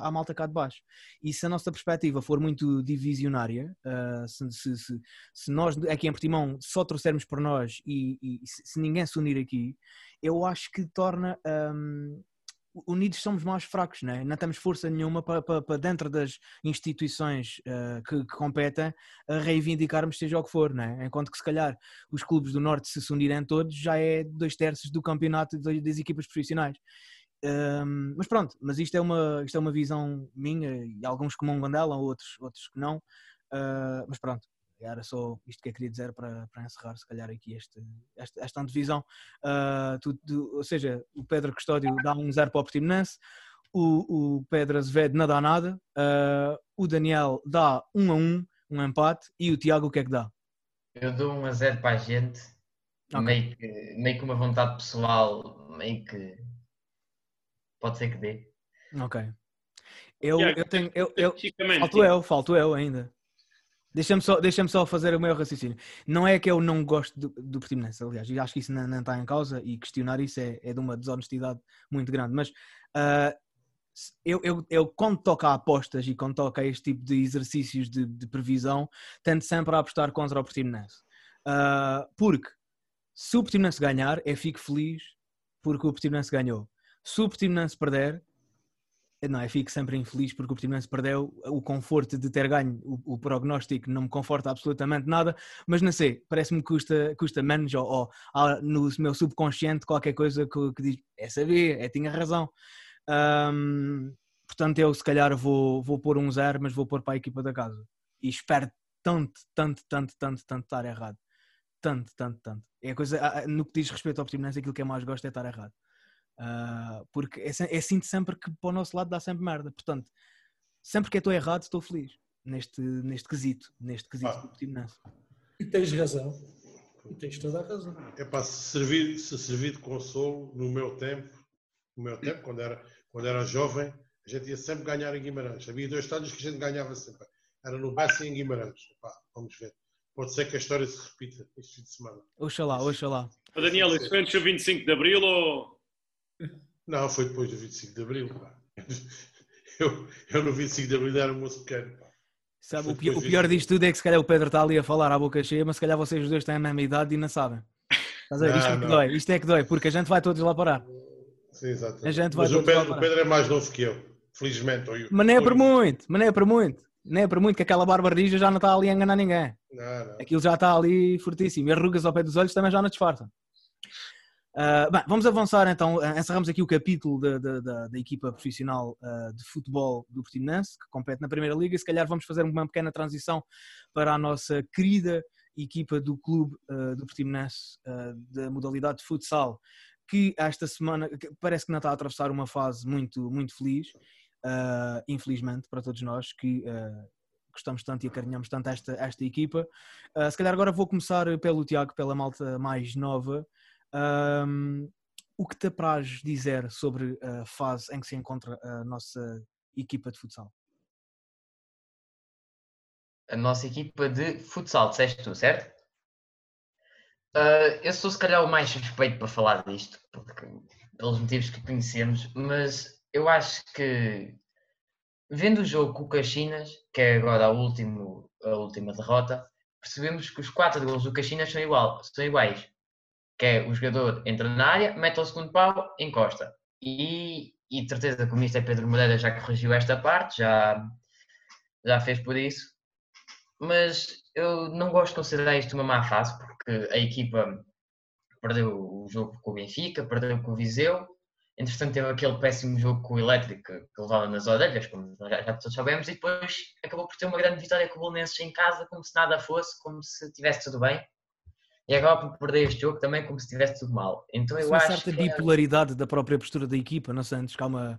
à malta cá de baixo. E se a nossa perspectiva for muito divisionária, uh, se, se, se, se, nós aqui em Portimão só trouxermos por nós e, e se, ninguém se unir aqui, eu acho que torna um, unidos somos mais fracos, não, é? não temos força nenhuma para, para, para dentro das instituições uh, que, que, competem a reivindicarmos seja o que for, é? enquanto que se calhar os clubes do Norte se, se unirem todos já é dois terços do campeonato das, equipas profissionais. Um, mas pronto, mas isto é, uma, isto é uma visão minha e alguns comungam dela, outros, outros que não, uh, mas pronto, era só isto que eu queria dizer para, para encerrar, se calhar, aqui este, esta, esta divisão. Uh, tu, tu, ou seja, o Pedro Custódio dá um zero para o Portimonense, o, o Pedro Azevedo não dá nada, uh, o Daniel dá um a um, um empate, e o Tiago o que é que dá? Eu dou um a zero para a gente, okay. meio, que, meio que uma vontade pessoal, meio que pode ser que dê. Ok. Eu, eu tenho. Eu, eu, falto eu, falto eu ainda. Deixa-me só, deixa só fazer o meu raciocínio. Não é que eu não gosto do, do Portimonense, aliás, e acho que isso não, não, está em causa e questionar isso é, é de uma desonestidade muito grande. Mas uh, eu, eu, eu, quando toca a apostas e quando toca a este tipo de exercícios de, de previsão, tento sempre a apostar contra o Portimonense. Uh, porque se o Portimonense ganhar, eu fico feliz porque o Portimonense ganhou. Se o Portimonense perder, não, eu fico sempre infeliz porque o Portimonense perdeu o conforto de ter ganho. O, o, prognóstico não me conforta absolutamente nada, mas não sei, parece-me que custa, custa menos ou, ou no meu subconsciente qualquer coisa que, que diz, é saber, é tinha razão. Um, portanto, eu se calhar vou, vou pôr um zero, mas vou pôr para a equipa da casa. E espero tanto, tanto, tanto, tanto, tanto estar errado. Tanto, tanto, tanto. É a coisa, no que diz respeito ao Portimonense, aquilo que eu mais gosto é estar errado. Uh, porque é, é sinto sempre que para o nosso lado dá sempre merda. Portanto, sempre que estou errado, estou feliz neste, neste quesito, neste quesito ah. do Portimonense. E tens razão. E tens toda a razão. É para se servir, se servir de consolo no meu tempo, no meu tempo, quando era, quando era jovem, a gente ia sempre ganhar em Guimarães. Havia dois estádios que a gente ganhava sempre. Era no Bessa e em Guimarães. Epá, vamos ver. Pode ser que a história se repita este fim de semana. Oxalá, oxalá. Daniel, isso foi antes do 25 de Abril ou. Não, foi depois do 25 de Abril. Pá. Eu, eu no 25 de Abril era um moço pequeno. pá. Sabe, Foi o, pior, o pior disto tudo é que se calhar o Pedro está ali a falar à boca cheia, mas se calhar vocês dois têm a mesma idade e não sabem. Estás a ver? Isto é Não, que não. dói, isto é que dói, porque a gente vai todos lá parar. Sim, exato. A gente vai Mas o Pedro, parar. o Pedro é mais novo que eu, felizmente. ou eu- Mas nem é ou por muito, mas é por muito. Nem é por muito que aquela barba rija já não está ali a enganar ninguém. Não, não. Aquilo já está ali fortíssimo. E as rugas ao pé dos olhos também já não disfarçam. Ah, bem, vamos avançar então. Ah, encerramos aqui o capítulo da, da- da- da equipa profissional ah, de futebol do Portimonense, que compete na Primeira Liga. E se calhar vamos fazer uma pequena transição para a nossa querida equipa do clube ah, do Portimonense, da modalidade de futsal, que esta semana que parece que não está a atravessar uma fase muito, muito feliz, infelizmente para todos nós, que gostamos tanto e acarinhamos tanto esta, esta equipa. Uh, se calhar agora vou começar pelo Tiago, pela malta mais nova. Um, o que te apraz dizer sobre a fase em que se encontra a nossa equipa de futsal? a nossa equipa de futsal, disseste tu, certo? Ah, eu sou se calhar o mais suspeito para falar disto, porque, pelos motivos que conhecemos, mas eu acho que vendo o jogo com o Caxinas, que é agora a, último, a última derrota, percebemos que os quatro gols do Caxinas são, igual, são iguais. Que é o jogador entra na área, mete ao segundo pau, encosta. E, e de certeza que o Mister Pedro Moreira já corrigiu esta parte, já, já fez por isso. Mas eu não gosto de considerar isto uma má fase, porque a equipa perdeu o jogo com o Benfica, perdeu com o Viseu, entretanto teve aquele péssimo jogo com o Elétrico que levava nas orelhas, como já, já todos sabemos, e depois acabou por ter uma grande vitória com o Bolonenses em casa, como se nada fosse, como se estivesse tudo bem, e acaba por perder este jogo também como se estivesse tudo mal. Então eu uma acho certa que é- bipolaridade da própria postura da equipa, não Santos? Que há uma,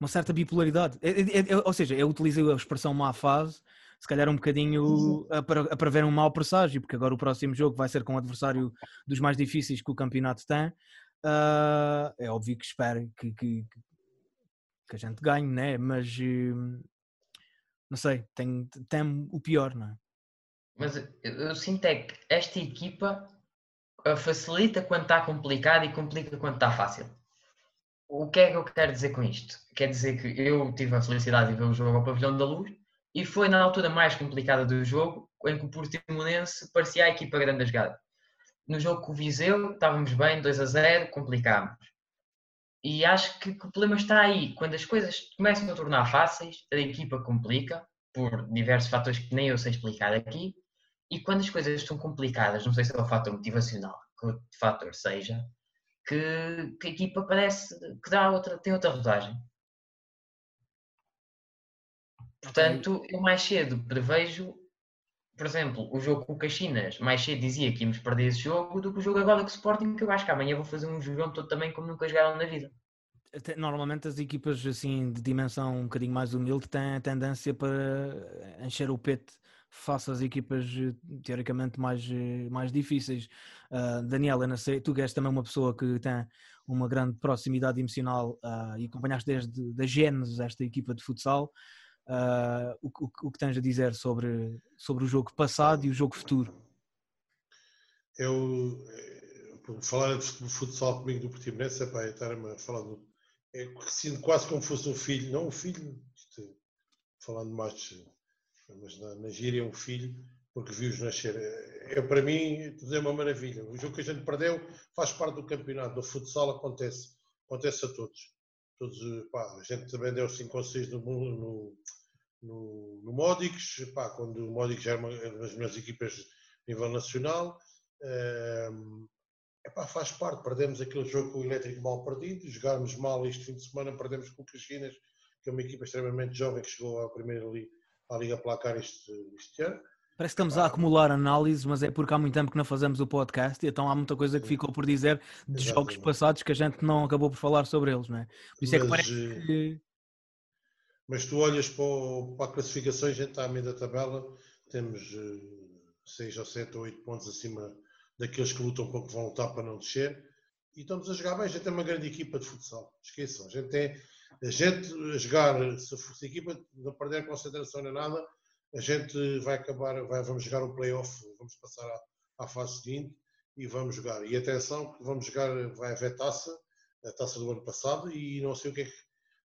uma certa bipolaridade. É- é- é- ou seja, eu utilizei a expressão má fase, se calhar um bocadinho a, para, a prever um mau presságio, porque agora o próximo jogo vai ser com um adversário dos mais difíceis que o campeonato tem. Ah, é óbvio que espero que, que, que a gente ganhe, né? mas hum, não sei, tem, tem o pior, não é? Mas eu, sinto é que esta equipa uh, facilita quando está complicado e complica quando está fácil. O que é que eu quero dizer com isto? Quer dizer que eu tive a felicidade de ver o jogo ao Pavilhão da Luz e foi na altura mais complicada do jogo em que o Portimonense parecia a equipa grande a jogar. No jogo com o Viseu estávamos bem, 2 a 0, complicámos. E acho que, que o problema está aí. Quando as coisas começam a tornar fáceis, a equipa complica, por diversos fatores que nem eu sei explicar aqui, e quando as coisas estão complicadas, não sei se é o fator motivacional, que o fator seja, que, que a equipa parece que dá outra, tem outra rodagem. Portanto, eu mais cedo prevejo, por exemplo, o jogo com o Caxinas, mais cedo dizia que íamos perder esse jogo do que o jogo agora com o Sporting, que eu acho que amanhã vou fazer um jogão todo também como nunca jogaram na vida. Normalmente as equipas assim de dimensão um bocadinho mais humilde têm a tendência para encher o pete face às equipas eh, teoricamente mais, eh, mais difíceis. Ah, Daniela, tu és também uma pessoa que tem uma grande proximidade emocional ah, e acompanhaste desde da gênese esta equipa de futsal. Ah, o, o o que tens a dizer sobre, sobre o jogo passado e o jogo futuro? Eu, eh, falar de futsal comigo do Portimonense, epá, eu estar-me a falar do. É, sinto quase como fosse um filho, não um filho, isto, falando mais, mas na, na gíria um filho, porque vi-os nascer. É, para mim, tudo é uma maravilha. O jogo que a gente perdeu faz parte do campeonato, do futsal acontece, acontece a todos. todos pá, a gente também deu 5 ou 6 no, no, no, no Módicos, pá, quando o Módicos era uma uma das melhores equipas a nível nacional. Ehm, epá, faz parte, perdemos aquele jogo com o Elétrico mal perdido, jogámos mal este fim de semana, perdemos com o Caxinas, que é uma equipa extremamente jovem que chegou à primeira li, à Liga Placar este, este ano. Parece que estamos a acumular análises, mas é porque há muito tempo que não fazemos o podcast e então há muita coisa que ficou por dizer de jogos Exatamente. passados que a gente não acabou por falar sobre eles, não é? Por isso é que Mas, parece eh, que Mas tu olhas para, o- para a classificação, a gente está a meio da tabela, temos 6 ou 7 ou 8 pontos acima daqueles que lutam para que vão lutar para não descer. E estamos a jogar bem, a gente tem uma grande equipa de futsal. Esqueçam, a gente tem a gente jogar, se se a equipa não perder a concentração nem nada, a gente vai acabar, vai, vamos jogar o playoff, vamos passar à, à fase seguinte e vamos jogar. E atenção, vamos jogar, vai haver taça, a taça do ano passado, e não sei o que é que,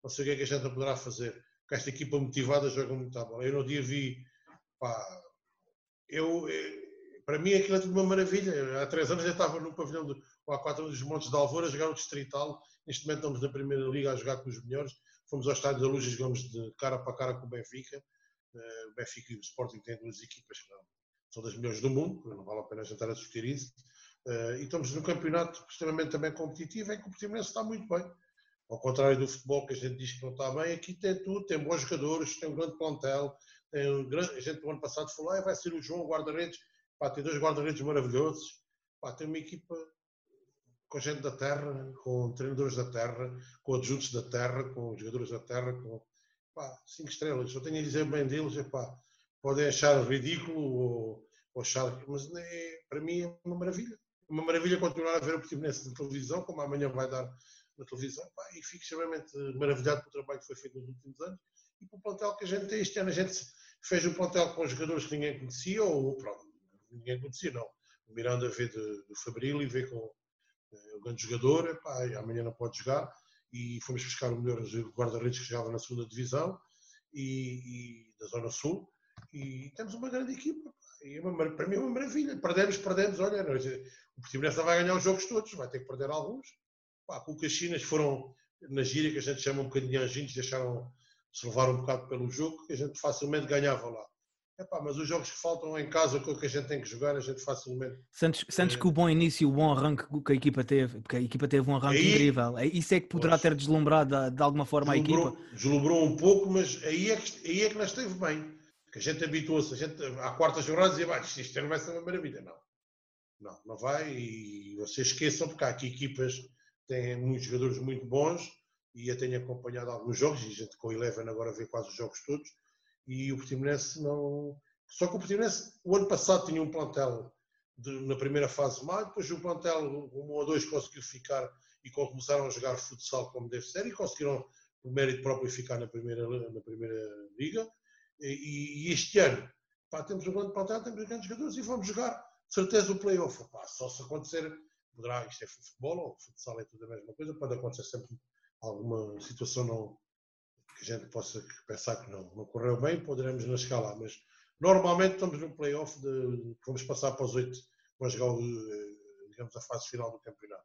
não sei o que, é que a gente poderá fazer. Porque esta equipa motivada joga muito a bola. Eu no dia vi, pá, eu, eh, para mim aquilo é tudo uma maravilha. Há três anos eu estava no pavilhão, de, ou há quatro dos Montes de Alvor a jogar o Distrital. Neste momento estamos na Primeira Liga a jogar com os melhores. Fomos ao Estádio da Luz e jogamos de cara para cara com o Benfica. Eh, o Benfica e o Sporting têm duas equipas que são das melhores do mundo, não vale a pena a gente estar a discutir isso. Uh, e estamos num campeonato extremamente também competitivo em que o Portimonense está muito bem. Ao contrário do futebol que a gente diz que não está bem, aqui tem tudo, tem bons jogadores, tem um grande plantel, tem um grande, a gente do ano passado falou, ah, vai ser o João guarda-redes, tem dois guarda-redes maravilhosos, pá, tem uma equipa com gente da terra, com treinadores da terra, com adjuntos da terra, com jogadores da terra, com pá, cinco estrelas. Eu tenho a dizer bem deles, é pá, podem achar ridículo ou, ou achar, mas é, para mim é uma maravilha. É uma maravilha continuar a ver o Portimonense na televisão, como amanhã vai dar na televisão, pá, e fico extremamente maravilhado pelo trabalho que foi feito nos últimos anos e pelo plantel que a gente tem este ano. A gente fez um plantel com jogadores que ninguém conhecia, ou pronto, ninguém conhecia, não. O Miranda veio do Fabril e veio com é, um grande jogador, epá, amanhã não pode jogar, e fomos buscar o melhor guarda-redes que jogava na segunda divisão e, e, da Zona Sul, e temos uma grande equipa. E é uma, para mim é uma maravilha. Perdemos, perdemos. Olha, nós, o Portimonense vai ganhar os jogos todos, vai ter que perder alguns. Pá, com o Caxinas foram na gíria que a gente chama um bocadinho anjinhos, deixaram se levar um bocado pelo jogo, que a gente facilmente ganhava lá. Epá, mas os jogos que faltam em casa, com o que a gente tem que jogar, a gente facilmente. Sentes, sentes que o bom início, o bom arranque que a equipa teve, porque a equipa teve um arranque aí, incrível, isso é que poderá ter deslumbrado de alguma forma a equipa? Deslumbrou um pouco, mas aí é que, aí é que nós esteve bem. Que a gente habituou-se, a gente à quarta jornada dizia, ah, isto não vai ser uma maravilha. Não, não, não vai. E vocês esqueçam, porque há aqui equipas que têm muitos jogadores muito bons e eu tenho acompanhado alguns jogos, e a gente com o Eleven agora vê quase os jogos todos e o Portimonense não. Só que o Portimonense, o ano passado, tinha um plantel de, na primeira fase má, depois o plantel, um ou dois, conseguiu ficar e começaram a jogar futsal como deve ser e conseguiram, por mérito próprio, ficar na primeira, na primeira liga. E, e este ano, pá, temos um grande plantel, temos grandes jogadores e vamos jogar, de certeza, o playoff. Só se acontecer, poderá, isto é futebol ou futsal é tudo a mesma coisa, pode acontecer sempre alguma situação não, que a gente possa pensar que não, não correu bem, poderemos não chegar lá, mas normalmente estamos no playoff de vamos passar para os oito, vamos jogar eh, digamos, a fase final do campeonato.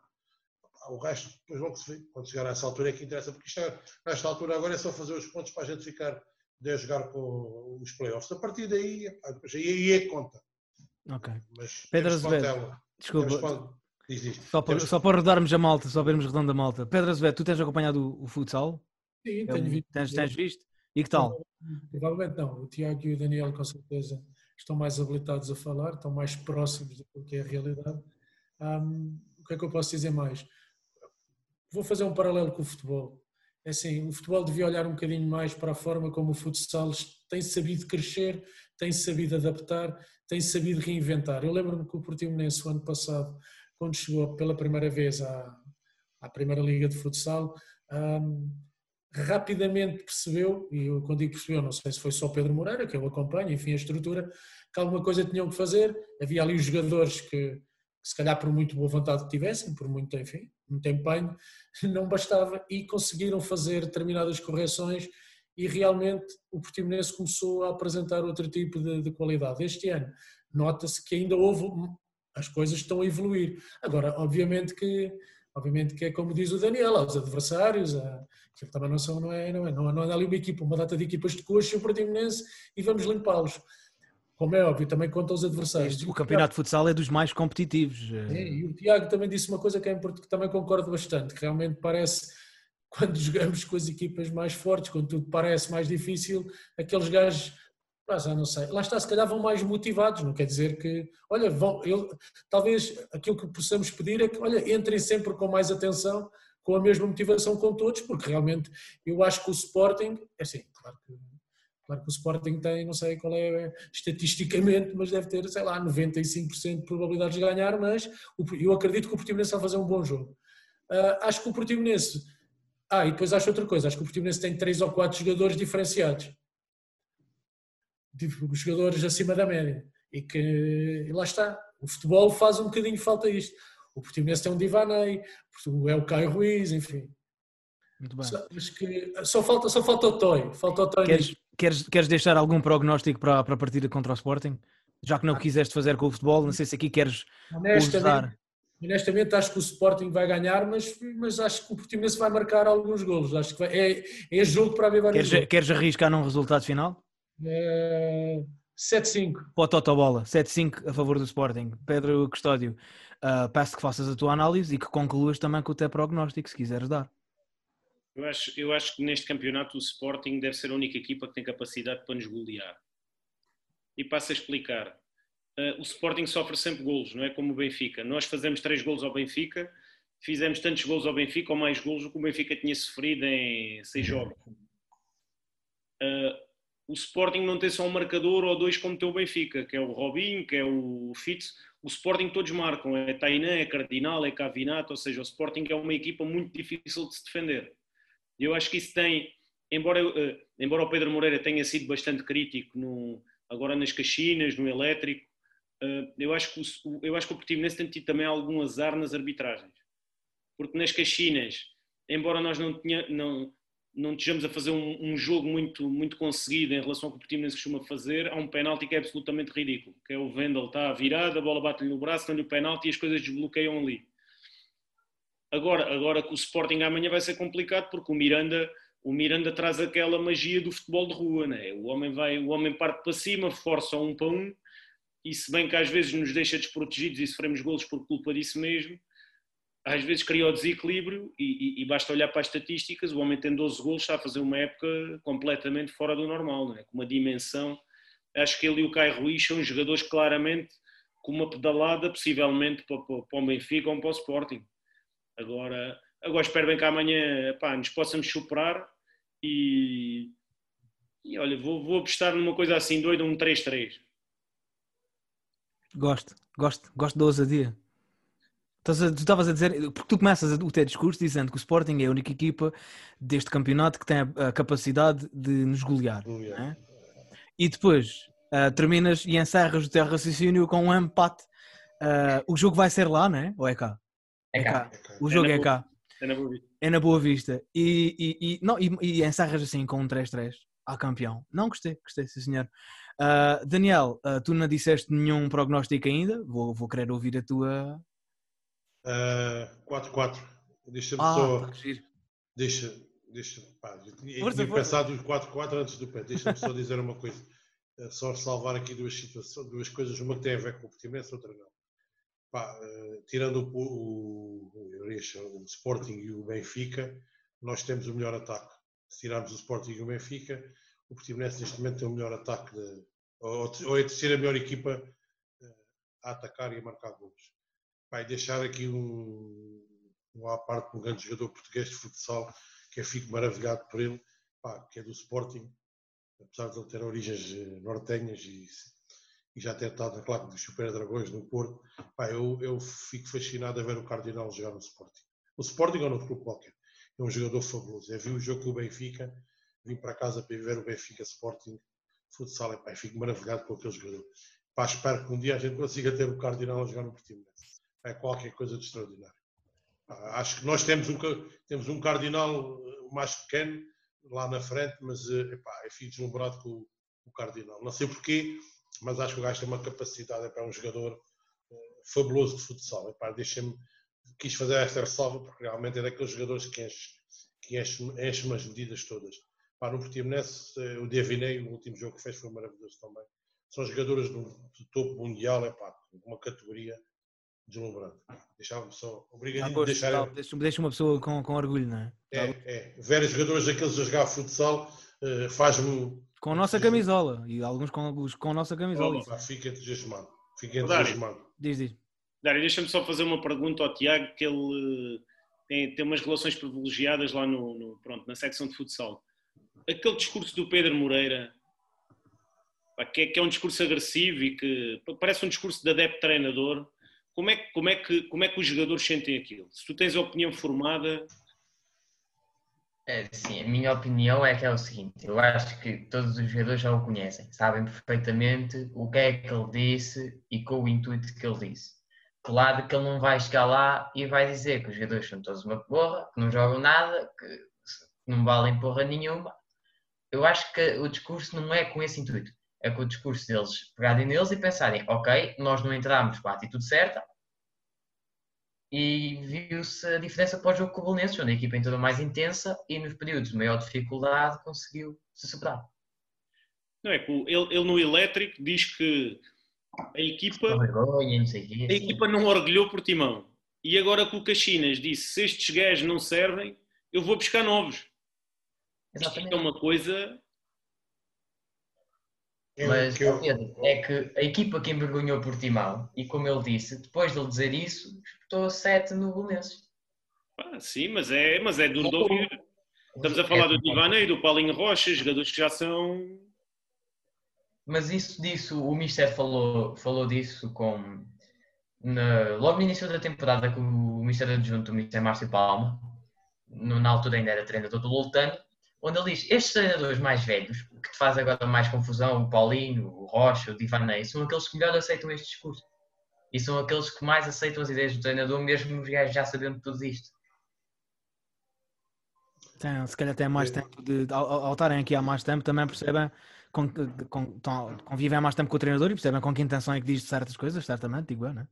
O resto, depois logo se vê, quando chegar a essa altura é que interessa, porque isto é, nesta altura agora é só fazer os pontos para a gente ficar, poder jogar com os playoffs. A partir daí, depois, aí, é conta. Ok. Mas Pedro Azevedo, desculpa. Diz, diz. Só, para, só para rodarmos a malta, só vermos redonda a malta. Pedro Azevedo, tu tens acompanhado o, o futsal? Sim, tenho visto. Tens, tens visto? E que tal? Provavelmente não. O Tiago e o Daniel, com certeza, estão mais habilitados a falar, estão mais próximos do que é a realidade. Um, o que é que eu posso dizer mais? Vou fazer um paralelo com o futebol. É assim, o futebol devia olhar um bocadinho mais para a forma como o futsal tem sabido crescer, tem sabido adaptar, tem sabido reinventar. Eu lembro-me que o Portimonense, o ano passado, quando chegou pela primeira vez à, à Primeira Liga de Futsal, um, rapidamente percebeu, e eu, quando digo percebeu, não sei se foi só Pedro Moreira, que eu acompanho, enfim, a estrutura, que alguma coisa tinham que fazer. Havia ali os jogadores que, que se calhar por muito boa vontade que tivessem, por muito, enfim, muito empenho, não bastava e conseguiram fazer determinadas correções e realmente o Portimonense começou a apresentar outro tipo de, de qualidade. Este ano nota-se que ainda houve, as coisas estão a evoluir. Agora, obviamente que Obviamente que é como diz o Daniel, os adversários, que também não são, não é, não é, não, não é ali uma equipa, uma data de equipas de coxa e o Portimonense e vamos limpá-los. Como é óbvio, também conta os adversários. O campeonato de futsal é dos mais competitivos. É, e o Tiago também disse uma coisa que, é que também concordo bastante, que realmente parece, quando jogamos com as equipas mais fortes, quando tudo parece mais difícil, aqueles gajos ah, já não sei. Lá está, se calhar vão mais motivados, não quer dizer que. Olha, vão, eu, talvez aquilo que possamos pedir é que, olha, entrem sempre com mais atenção, com a mesma motivação com todos, porque realmente eu acho que o Sporting, é assim, claro que, claro que o Sporting tem, não sei qual é estatisticamente, mas deve ter, sei lá, 95% de probabilidades de ganhar, mas eu acredito que o Portimonense vai fazer um bom jogo. Uh, acho que o Portimonense. Ah, e depois acho outra coisa, acho que o Portimonense tem três ou quatro jogadores diferenciados tipo, jogadores acima da média. E que e lá está. O futebol faz um bocadinho falta isto. O Portimonense tem um Divanei, é o Caio Ruiz, enfim. Muito bem. Só, que só falta, só falta o Toy. Falta o Toy Queres, queres, queres deixar algum prognóstico para, para a partida contra o Sporting? Já que não quiseste fazer com o futebol, não sei se aqui queres honestamente, honestamente, acho que o Sporting vai ganhar, mas, mas acho que o Portimonense vai marcar alguns golos. Acho que vai- é, é jogo para haver vários Queres, golos. queres arriscar num resultado final? É, 7-5. Para o Totobola, 7-5 a favor do Sporting. Pedro Custódio, ah, peço que faças a tua análise e que concluas também com o teu prognóstico, se quiseres dar. Eu acho, eu acho que neste campeonato o Sporting deve ser a única equipa que tem capacidade para nos golear. E passo a explicar. Uh, o Sporting sofre sempre golos, não é como o Benfica. Nós fazemos três golos ao Benfica, fizemos tantos golos ao Benfica ou mais golos do que o Benfica tinha sofrido em seis jogos. Uh, o Sporting não tem só um marcador ou dois como tem o Benfica, que é o Robinho, que é o Fitz. O Sporting todos marcam, é Tainan, é Cardinal, é Cavinato, ou seja, o Sporting é uma equipa muito difícil de se defender. Eu acho que isso tem, embora, eh, embora o Pedro Moreira tenha sido bastante crítico no, agora nas Caxinas, no Elétrico, eh, eu acho que o, eu acho que o Portimonense tem tido também algum azar nas arbitragens. Porque nas Caxinas, embora nós não, tenha, não, não estejamos a fazer um, um jogo muito, muito conseguido em relação ao que o Portimonense costuma fazer, há um penalti que é absolutamente ridículo, que é o Vendel está virado, a bola bate-lhe no braço, dá-lhe o penalti e as coisas desbloqueiam ali. Agora, agora que o Sporting amanhã vai ser complicado porque o Miranda, o Miranda traz aquela magia do futebol de rua, né? O homem vai, o homem parte para cima, força um para um, e se bem que às vezes nos deixa desprotegidos e sofremos golos por culpa disso mesmo, às vezes cria o desequilíbrio e, e- e basta olhar para as estatísticas, o homem tem 12 golos, está a fazer uma época completamente fora do normal, não é? com uma dimensão. Acho que ele e o Caio Ruiz são jogadores claramente com uma pedalada, possivelmente para, para, para o Benfica ou para o Sporting. Agora, agora espero bem que amanhã pá, nos possamos superar e, e olha, vou, vou apostar numa coisa assim doida, um 3-3. Gosto, gosto, gosto da ousadia. A- Tu estavas a dizer, porque tu começas o teu discurso dizendo que o Sporting é a única equipa deste campeonato que tem a, a capacidade de nos golear. Golear. não é? E depois ah, terminas e encerras o teu raciocínio com um empate. Ah, o jogo vai ser lá, não é? Ou é cá? É cá. É cá. O jogo na é Boa- cá. É na Boa Vista. É na Boa Vista. E, e, e- não, e, e encerras assim com um 3-3 à campeão. Não, gostei, gostei, sim senhor. Ah, Daniel, ah, tu não disseste nenhum prognóstico ainda. Vou, vou querer ouvir a tua. Ah, 4-4. Deixa-me Ah, só. tá. Deixa, deixa, pá, eu tinha, eu Força, tinha pensado os 4-4 antes do pé. Deixa-me só dizer uma coisa. Eh, Só salvar aqui duas situações, duas coisas, uma que tem a ver com o Portimonense, outra não. Pá, eh, tirando o, o, o, Sporting e o Benfica, nós temos o melhor ataque. Se tirarmos o Sporting e o Benfica, o Portimonense neste momento tem o melhor ataque, de, ou, ou é a terceira melhor equipa eh, a atacar e a marcar gols. Vai deixar aqui um, um à parte um grande jogador português de futsal, que eu fico maravilhado por ele, pá, que é do Sporting, apesar de ele ter origens eh, nortenhas e, e já ter estado na claque dos Super Dragões no Porto, pá, eu, eu fico fascinado a ver o Cardinal jogar no Sporting. O Sporting ou no clube qualquer. É um jogador fabuloso. Eu vi o jogo com o Benfica, vim para casa para ver o Benfica Sporting futsal, e, pá, fico maravilhado com aquele jogador. Pá, espero que um dia a gente consiga ter o Cardinal a jogar no Portimonense. É qualquer coisa de extraordinário. Pá, Acho que nós temos um, temos um Cardinal eh, mais pequeno lá na frente, mas eh, epá, eu fico deslumbrado com o, o Cardinal. Não sei porquê, mas acho que o gajo tem uma capacidade, é um jogador eh, fabuloso de futsal. Epá, deixa-me, quis fazer esta ressalva porque realmente é daqueles jogadores que enche, que enche, enche as medidas todas. Pá, no Portimonense, o Diavinei, o último jogo que fez foi maravilhoso também. São jogadores do, do topo mundial, epá, uma categoria deslumbrante. Deixava-me só. Obrigado por deixar. deixa, deixa uma pessoa com, com orgulho, não é? É, é. Ver jogadores daqueles a jogar futsal eh, faz-me. Com a nossa camisola. E alguns com, alguns com a nossa camisola. Olá. Fica entusiasmado. Fica entusiasmado. Diz, diz. Dário, deixa-me só fazer uma pergunta ao Tiago, que ele eh, tem, tem umas relações privilegiadas lá no, no- pronto, na secção de futsal. Aquele discurso do Pedro Moreira, que é, que é um discurso agressivo e que parece um discurso de adepto treinador, como é, como, é que, como é que os jogadores sentem aquilo? Se tu tens a opinião formada, É, sim, a minha opinião é que é o seguinte: eu acho que todos os jogadores já o conhecem, sabem perfeitamente o que é que ele disse e com o intuito que ele disse. Claro que ele não vai chegar lá e vai dizer que os jogadores são todos uma porra, que não jogam nada, que não valem porra nenhuma. Eu acho que o discurso não é com esse intuito. É com o discurso deles pegarem neles e pensarem: ok, nós não entramos com a atitude certa, e viu-se a diferença pós jogo com o Bolonenses, onde a equipa entrou mais intensa e nos períodos de maior dificuldade conseguiu se superar. Não é, ele, ele no elétrico diz que a equipa, vergonha, não, sei a equipa não orgulhou por timão. E agora que o Caxinas disse: se estes gajos não servem, eu vou buscar novos. Exatamente. Isto é uma coisa mas, eu... Pedro, é que a equipa que envergonhou Portimão, e como ele disse, depois de ele dizer isso, espetou 7 no Belenenses. Ah, sim, mas é, mas é duro de ouvir. Estamos a falar do Divanei, do Paulinho Rocha, jogadores que já são. Mas isso disso, o Mister falou, falou disso com. Na, logo no início da temporada, com o Mister adjunto, o Mister Márcio Palma, no, na altura ainda era treinador do Loltano, onde ele diz: estes treinadores mais velhos, que te faz agora mais confusão, o Paulinho, o Rocha, o Divanei, são aqueles que melhor aceitam este discurso. E são aqueles que mais aceitam as ideias do treinador, mesmo os gajos já sabendo tudo isto. Tem, se calhar tem mais tempo de. Ao, ao estarem aqui há mais tempo, também percebem. Com, com, convivem há mais tempo com o treinador e percebem com que intenção é que diz certas coisas, certamente, digo eu, não é?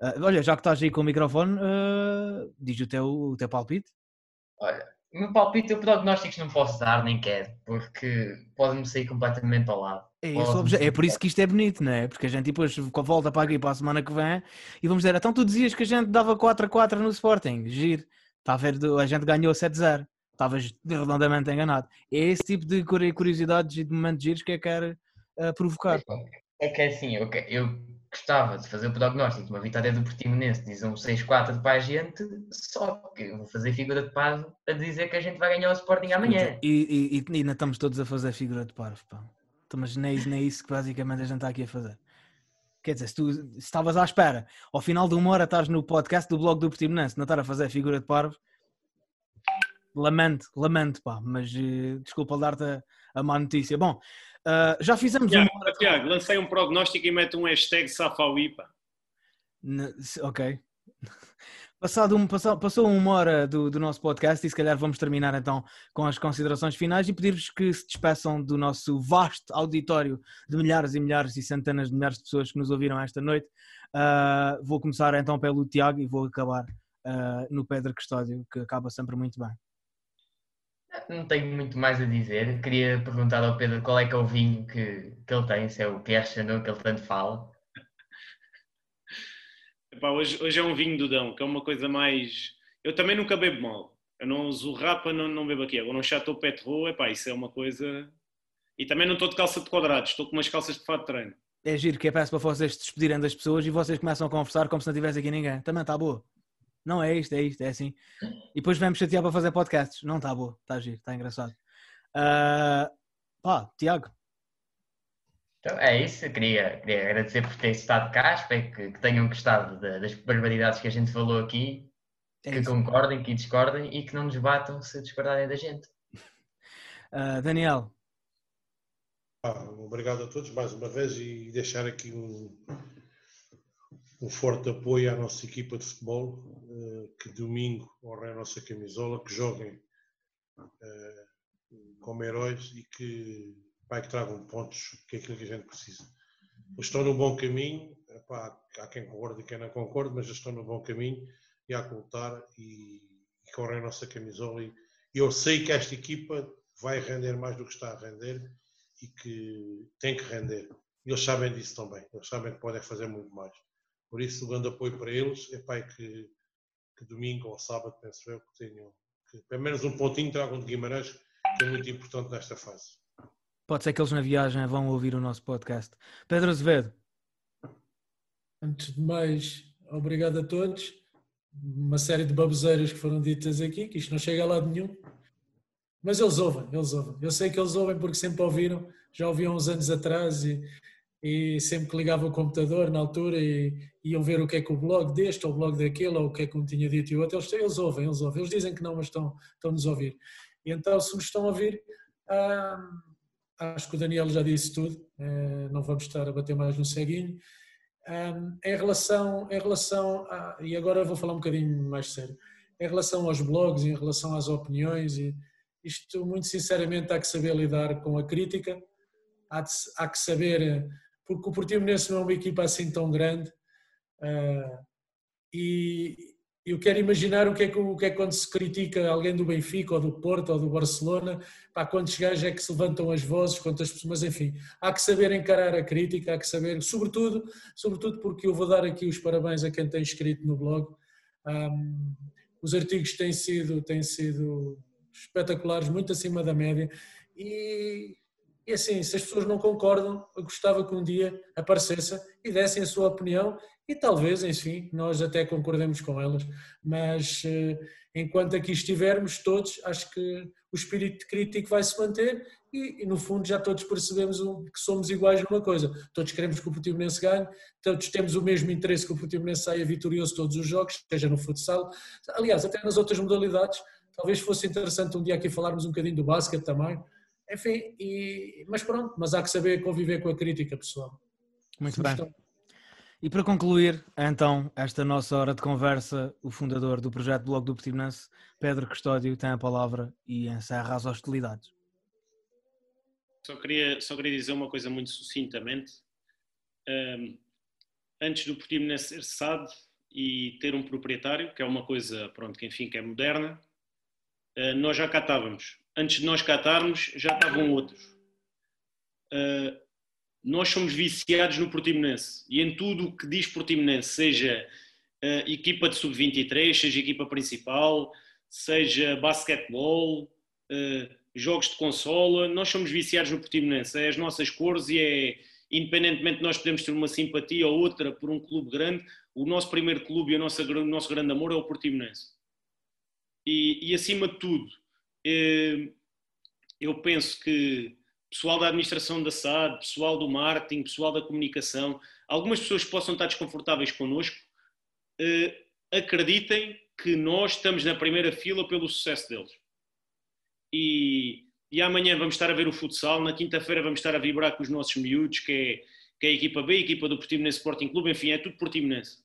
Uh, olha, já que estás aí com o microfone, uh, diz o teu, o teu palpite. Olha, o meu palpite, eu prognósticos não posso dar, nem quero, porque pode-me sair completamente ao lado. É, é, por isso que isto é bonito, não é? Porque a gente depois volta para aqui para a semana que vem e vamos dizer, então tu dizias que a gente dava 4 a 4 no Sporting, giro, está a ver, a gente ganhou 7 a 0, estavas redondamente enganado. É esse tipo de curiosidades e de momentos giros que eu quero uh, provocar. É que é assim, eu, eu gostava de fazer o prognóstico de uma vitória do Portimonense, diz um 6-4 para a gente, só que vou fazer figura de parvo a dizer que a gente vai ganhar o Sporting amanhã. E, e, e ainda estamos todos a fazer figura de parvo, pá. Então, mas nem, nem isso que basicamente a gente está aqui a fazer. Quer dizer, se tu estavas à espera, ao final de uma hora estás no podcast do blog do Portimonense, não estar a fazer figura de parvo, lamento, lamento, pá, mas uh, desculpa dar-te a, a má notícia. Bom, Uh, já fizemos Tiago, uma... Tiago, lancei um prognóstico e mete um hashtag Safauí, Ok. Passado um, passou, passou uma hora do, do, nosso podcast e se calhar vamos terminar então com as considerações finais e pedir-vos que se despeçam do nosso vasto auditório de milhares e milhares e centenas de milhares de pessoas que nos ouviram esta noite. Uh, vou começar então pelo Tiago e vou acabar uh, no Pedro Custódio, que acaba sempre muito bem. Não tenho muito mais a dizer. Queria perguntar ao Pedro qual é que é o vinho que, que ele tem, se é o Pierre Chanot que ele tanto fala. Epá, hoje, hoje é um vinho do Dão, que é uma coisa mais. Eu também nunca bebo mal. Eu não uso rapa, não, não bebo aqui. Agora, não Chateau Petro, epá, isso é uma coisa. E também não estou de calça de quadrados, estou com umas calças de fato de treino. É giro que é para vocês se despedirem das pessoas e vocês começam a conversar como se não tivesse aqui ninguém. Também está boa. Não é isto, é isto, é assim. E depois vamos chatear para fazer podcasts. Não está boa, está giro, está engraçado. Uh, pá, Tiago. Então, é isso, queria, queria agradecer por ter estado cá, espero que, que tenham gostado de, das barbaridades que a gente falou aqui, é que isso. concordem, que discordem e que não nos batam se discordarem da gente. Uh, Daniel. Ah, obrigado a todos mais uma vez e deixar aqui um, um forte apoio à nossa equipa de futebol, que domingo honrem a nossa camisola, que joguem eh, como heróis e que, pá, que tragam pontos, que é aquilo que a gente precisa. Eles estão no bom caminho, pá, há quem concorde e quem não concorde, mas eles estão no bom caminho e há que lutar e, e honrem a nossa camisola. E, eu sei que esta equipa vai render mais do que está a render e que tem que render. Eles sabem disso também, eles sabem que podem fazer muito mais. Por isso, o grande apoio para eles é pai que, que domingo ou sábado, penso eu, que tenham que pelo menos um pontinho tragam de Guimarães, que é muito importante nesta fase. Pode ser que eles na viagem vão ouvir o nosso podcast. Pedro Azevedo. Antes de mais, obrigado a todos. Uma série de baboseiras que foram ditas aqui, que isto não chega a lado nenhum. Mas eles ouvem, eles ouvem. Eu sei que eles ouvem porque sempre ouviram, já ouviam uns anos atrás e, e sempre que ligava o computador na altura e iam ver o que é que o blog deste ou o blog daquele ou o que é que um tinha dito e o outro, eles, eles ouvem, eles ouvem, eles dizem que não, mas estão, estão nos a ouvir. E então, se nos estão a ouvir, ah, acho que o Daniel já disse tudo, eh, não vamos estar a bater mais no ceguinho. Um, em relação, em relação a, e agora vou falar um bocadinho mais sério, em relação aos blogs, em relação às opiniões, e isto muito sinceramente há que saber lidar com a crítica, há, de, há que saber, porque o Portimonense não é uma equipa assim tão grande, uh, e, eu quero imaginar o que, é que, o que é quando se critica alguém do Benfica ou do Porto ou do Barcelona, pá, quantos gajos é que se levantam as vozes, quantas pessoas, mas enfim, há que saber encarar a crítica, há que saber, sobretudo, sobretudo porque eu vou dar aqui os parabéns a quem tem escrito no blog. Um, os artigos têm sido, têm sido espetaculares, muito acima da média, e, e assim, se as pessoas não concordam, eu gostava que um dia aparecessem e dessem a sua opinião e talvez, enfim, nós até concordemos com elas, mas eh, enquanto aqui estivermos todos, acho que o espírito crítico vai se manter e, e, no fundo já todos percebemos que somos iguais numa coisa. Todos queremos que o Portimonense ganhe, todos temos o mesmo interesse que o Portimonense saia vitorioso todos os jogos, seja no futsal, aliás, até nas outras modalidades. Talvez fosse interessante um dia aqui falarmos um bocadinho do basquete também. Enfim, e, mas pronto, mas há que saber conviver com a crítica, pessoal. Muito bem. E para concluir, então, esta nossa hora de conversa, o fundador do projeto Blog do Portimonense, Pedro Custódio, tem a palavra e encerra as hostilidades. Só queria, só queria dizer uma coisa muito sucintamente. Um, antes do Portimonense ser SAD e ter um proprietário, que é uma coisa, pronto, que enfim, que é moderna, uh, nós já catávamos. Antes de nós catarmos, já estavam outros. Uh, nós somos viciados no Portimonense e em tudo o que diz Portimonense, seja uh, equipa de sub-23, seja equipa principal, seja basquetebol, uh, jogos de consola, nós somos viciados no Portimonense, é as nossas cores e é, independentemente de nós podemos ter uma simpatia ou outra por um clube grande, o nosso primeiro clube e o nosso, o nosso grande amor é o Portimonense. E, e acima de tudo, eu penso que pessoal da administração da SAD, pessoal do marketing, pessoal da comunicação, algumas pessoas possam estar desconfortáveis connosco, eh, acreditem que nós estamos na primeira fila pelo sucesso deles. E, e amanhã vamos estar a ver o futsal, na quinta-feira vamos estar a vibrar com os nossos miúdos, que é, que é a equipa B, a equipa do Portimonense Sporting Clube, enfim, é tudo Portimonense.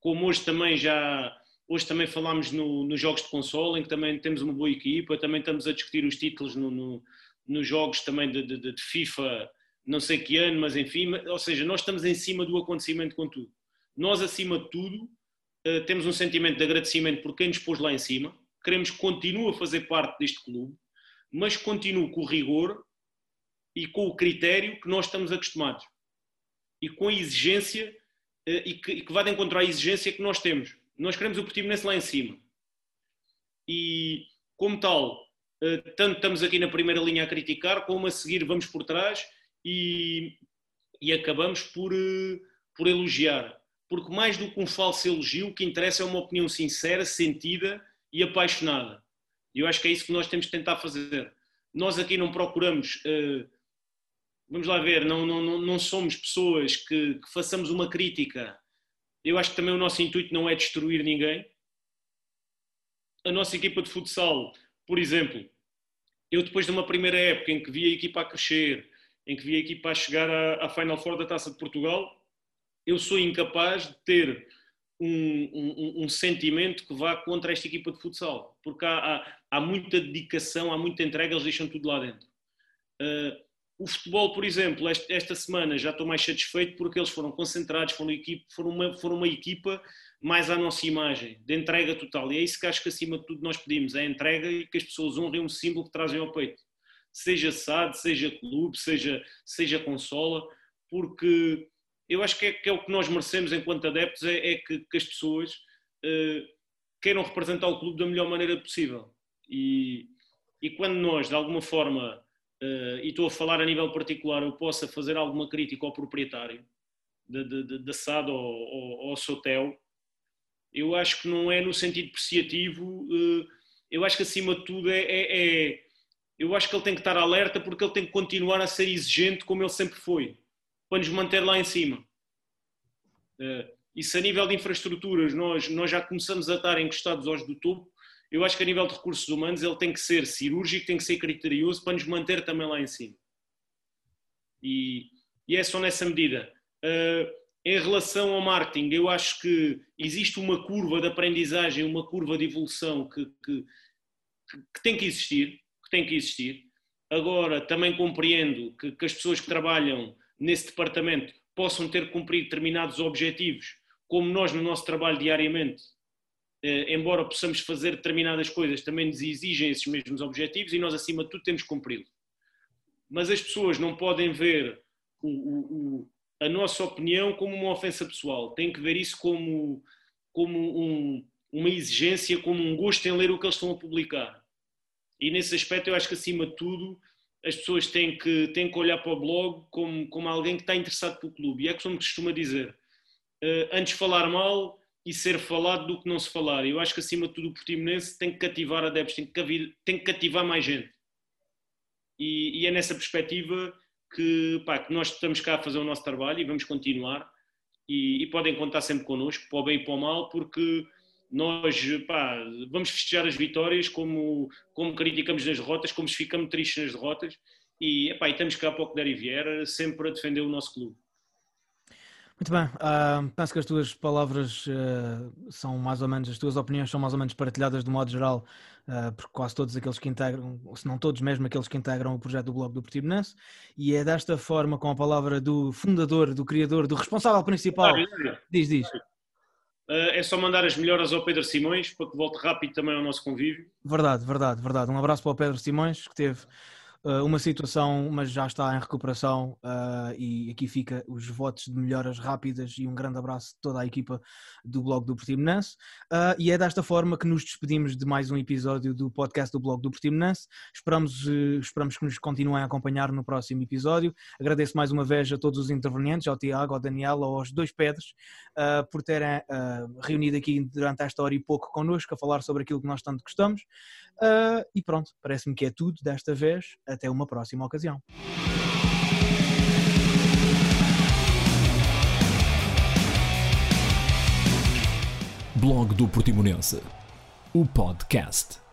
Como hoje também já, hoje também falámos no, nos jogos de console, em que também temos uma boa equipa, também estamos a discutir os títulos no, no nos jogos também de, de, de, FIFA, não sei que ano, mas enfim, ou seja, nós estamos em cima do acontecimento com tudo. Nós, acima de tudo, eh, temos um sentimento de agradecimento por quem nos pôs lá em cima, queremos que continue a fazer parte deste clube, mas continue com o rigor e com o critério que nós estamos acostumados e com a exigência eh, e que, e que vai de encontrar a exigência que nós temos. Nós queremos o Portimonense lá em cima. E, como tal, eh, tanto estamos aqui na primeira linha a criticar, como a seguir vamos por trás e, e acabamos por, eh, por elogiar. Porque mais do que um falso elogio, o que interessa é uma opinião sincera, sentida e apaixonada. E eu acho que é isso que nós temos de tentar fazer. Nós aqui não procuramos, uh, vamos lá ver, não, não, não somos pessoas que, que façamos uma crítica. Eu acho que também o nosso intuito não é destruir ninguém. A nossa equipa de futsal por exemplo, eu depois de uma primeira época em que vi a equipa a crescer, em que vi a equipa a chegar à, à Final Four da Taça de Portugal, eu sou incapaz de ter um, um, um, sentimento que vá contra esta equipa de futsal, porque há, há, há muita dedicação, há muita entrega, eles deixam tudo lá dentro. Uh, o futebol, por exemplo, esta, semana já estou mais satisfeito porque eles foram concentrados, foram, foram, uma, foram uma equipa mais à nossa imagem, de entrega total. E é isso que acho que acima de tudo nós pedimos, é a entrega e que as pessoas honrem um símbolo que trazem ao peito. Seja SAD, seja clube, seja, seja consola, porque eu acho que é, que é o que nós merecemos enquanto adeptos, é, é que, que, as pessoas uh, queiram representar o clube da melhor maneira possível. E, e quando nós, de alguma forma, e estou a falar a nível particular, eu possa fazer alguma crítica ao proprietário da SAD ou, ou, ao Sotel, eu acho que não é no sentido apreciativo, eh, eu acho que acima de tudo é, é, é, Eu acho que ele tem que estar alerta porque ele tem que continuar a ser exigente como ele sempre foi. para nos manter lá em cima. Uh, e se a nível de infraestruturas nós, nós já começamos a estar encostados aos do topo, eu acho que a nível de recursos humanos ele tem que ser cirúrgico, tem que ser criterioso para nos manter também lá em cima. E, e é só nessa medida. Uh, em relação ao marketing, eu acho que existe uma curva de aprendizagem, uma curva de evolução que, que, que tem que existir, que tem que existir. Agora, também compreendo que, que as pessoas que trabalham nesse departamento possam ter que cumprir determinados objetivos, como nós no nosso trabalho diariamente, embora possamos fazer determinadas coisas, também nos exigem esses mesmos objetivos e nós, acima de tudo, temos que cumpri-los. Mas as pessoas não podem ver o, o, a nossa opinião como uma ofensa pessoal, têm que ver isso como, como um, uma exigência, como um gosto em ler o que eles estão a publicar. E nesse aspecto, eu acho que, acima de tudo, as pessoas têm que, têm que olhar para o blog como, como alguém que está interessado pelo clube. E é como costuma dizer: uh, antes falar mal e ser falado do que não se falar. Eu acho que, acima de tudo, o Portimonense tem que cativar adeptos, tem que, tem que cativar mais gente. E, e é nessa perspectiva que, pá, que, nós estamos cá a fazer o nosso trabalho e vamos continuar. E, e podem contar sempre connosco, para o bem e para o mal, porque nós pá, vamos festejar as vitórias como, como criticamos nas derrotas, como ficamos tristes nas derrotas e, epá, e estamos cá para o que der e vier, sempre a defender o nosso clube. Muito bem, uh, penso que as tuas palavras uh, são mais ou menos, as tuas opiniões são mais ou menos partilhadas de modo geral uh, por quase todos aqueles que integram, se não todos mesmo aqueles que integram o projeto do Blog do Portimonense e é desta forma com a palavra do fundador, do criador, do responsável principal, diz, diz. É só mandar as melhoras ao Pedro Simões para que volte rápido também ao nosso convívio. Verdade, verdade, verdade. Um abraço para o Pedro Simões, que teve uh, uma situação, mas já está em recuperação uh, e aqui fica os votos de melhoras rápidas e um grande abraço a toda a equipa do blog do Portimonense. Uh, e é desta forma que nos despedimos de mais um episódio do podcast do blog do Portimonense. Esperamos, esperamos que nos continuem a acompanhar no próximo episódio. Agradeço mais uma vez a todos os intervenientes, ao Tiago, ao Daniel, aos dois Pedros, por terem reunido aqui durante esta hora e pouco connosco a falar sobre aquilo que nós tanto gostamos. E pronto, parece-me que é tudo desta vez. Até uma próxima ocasião. Blog do Portimonense, o podcast.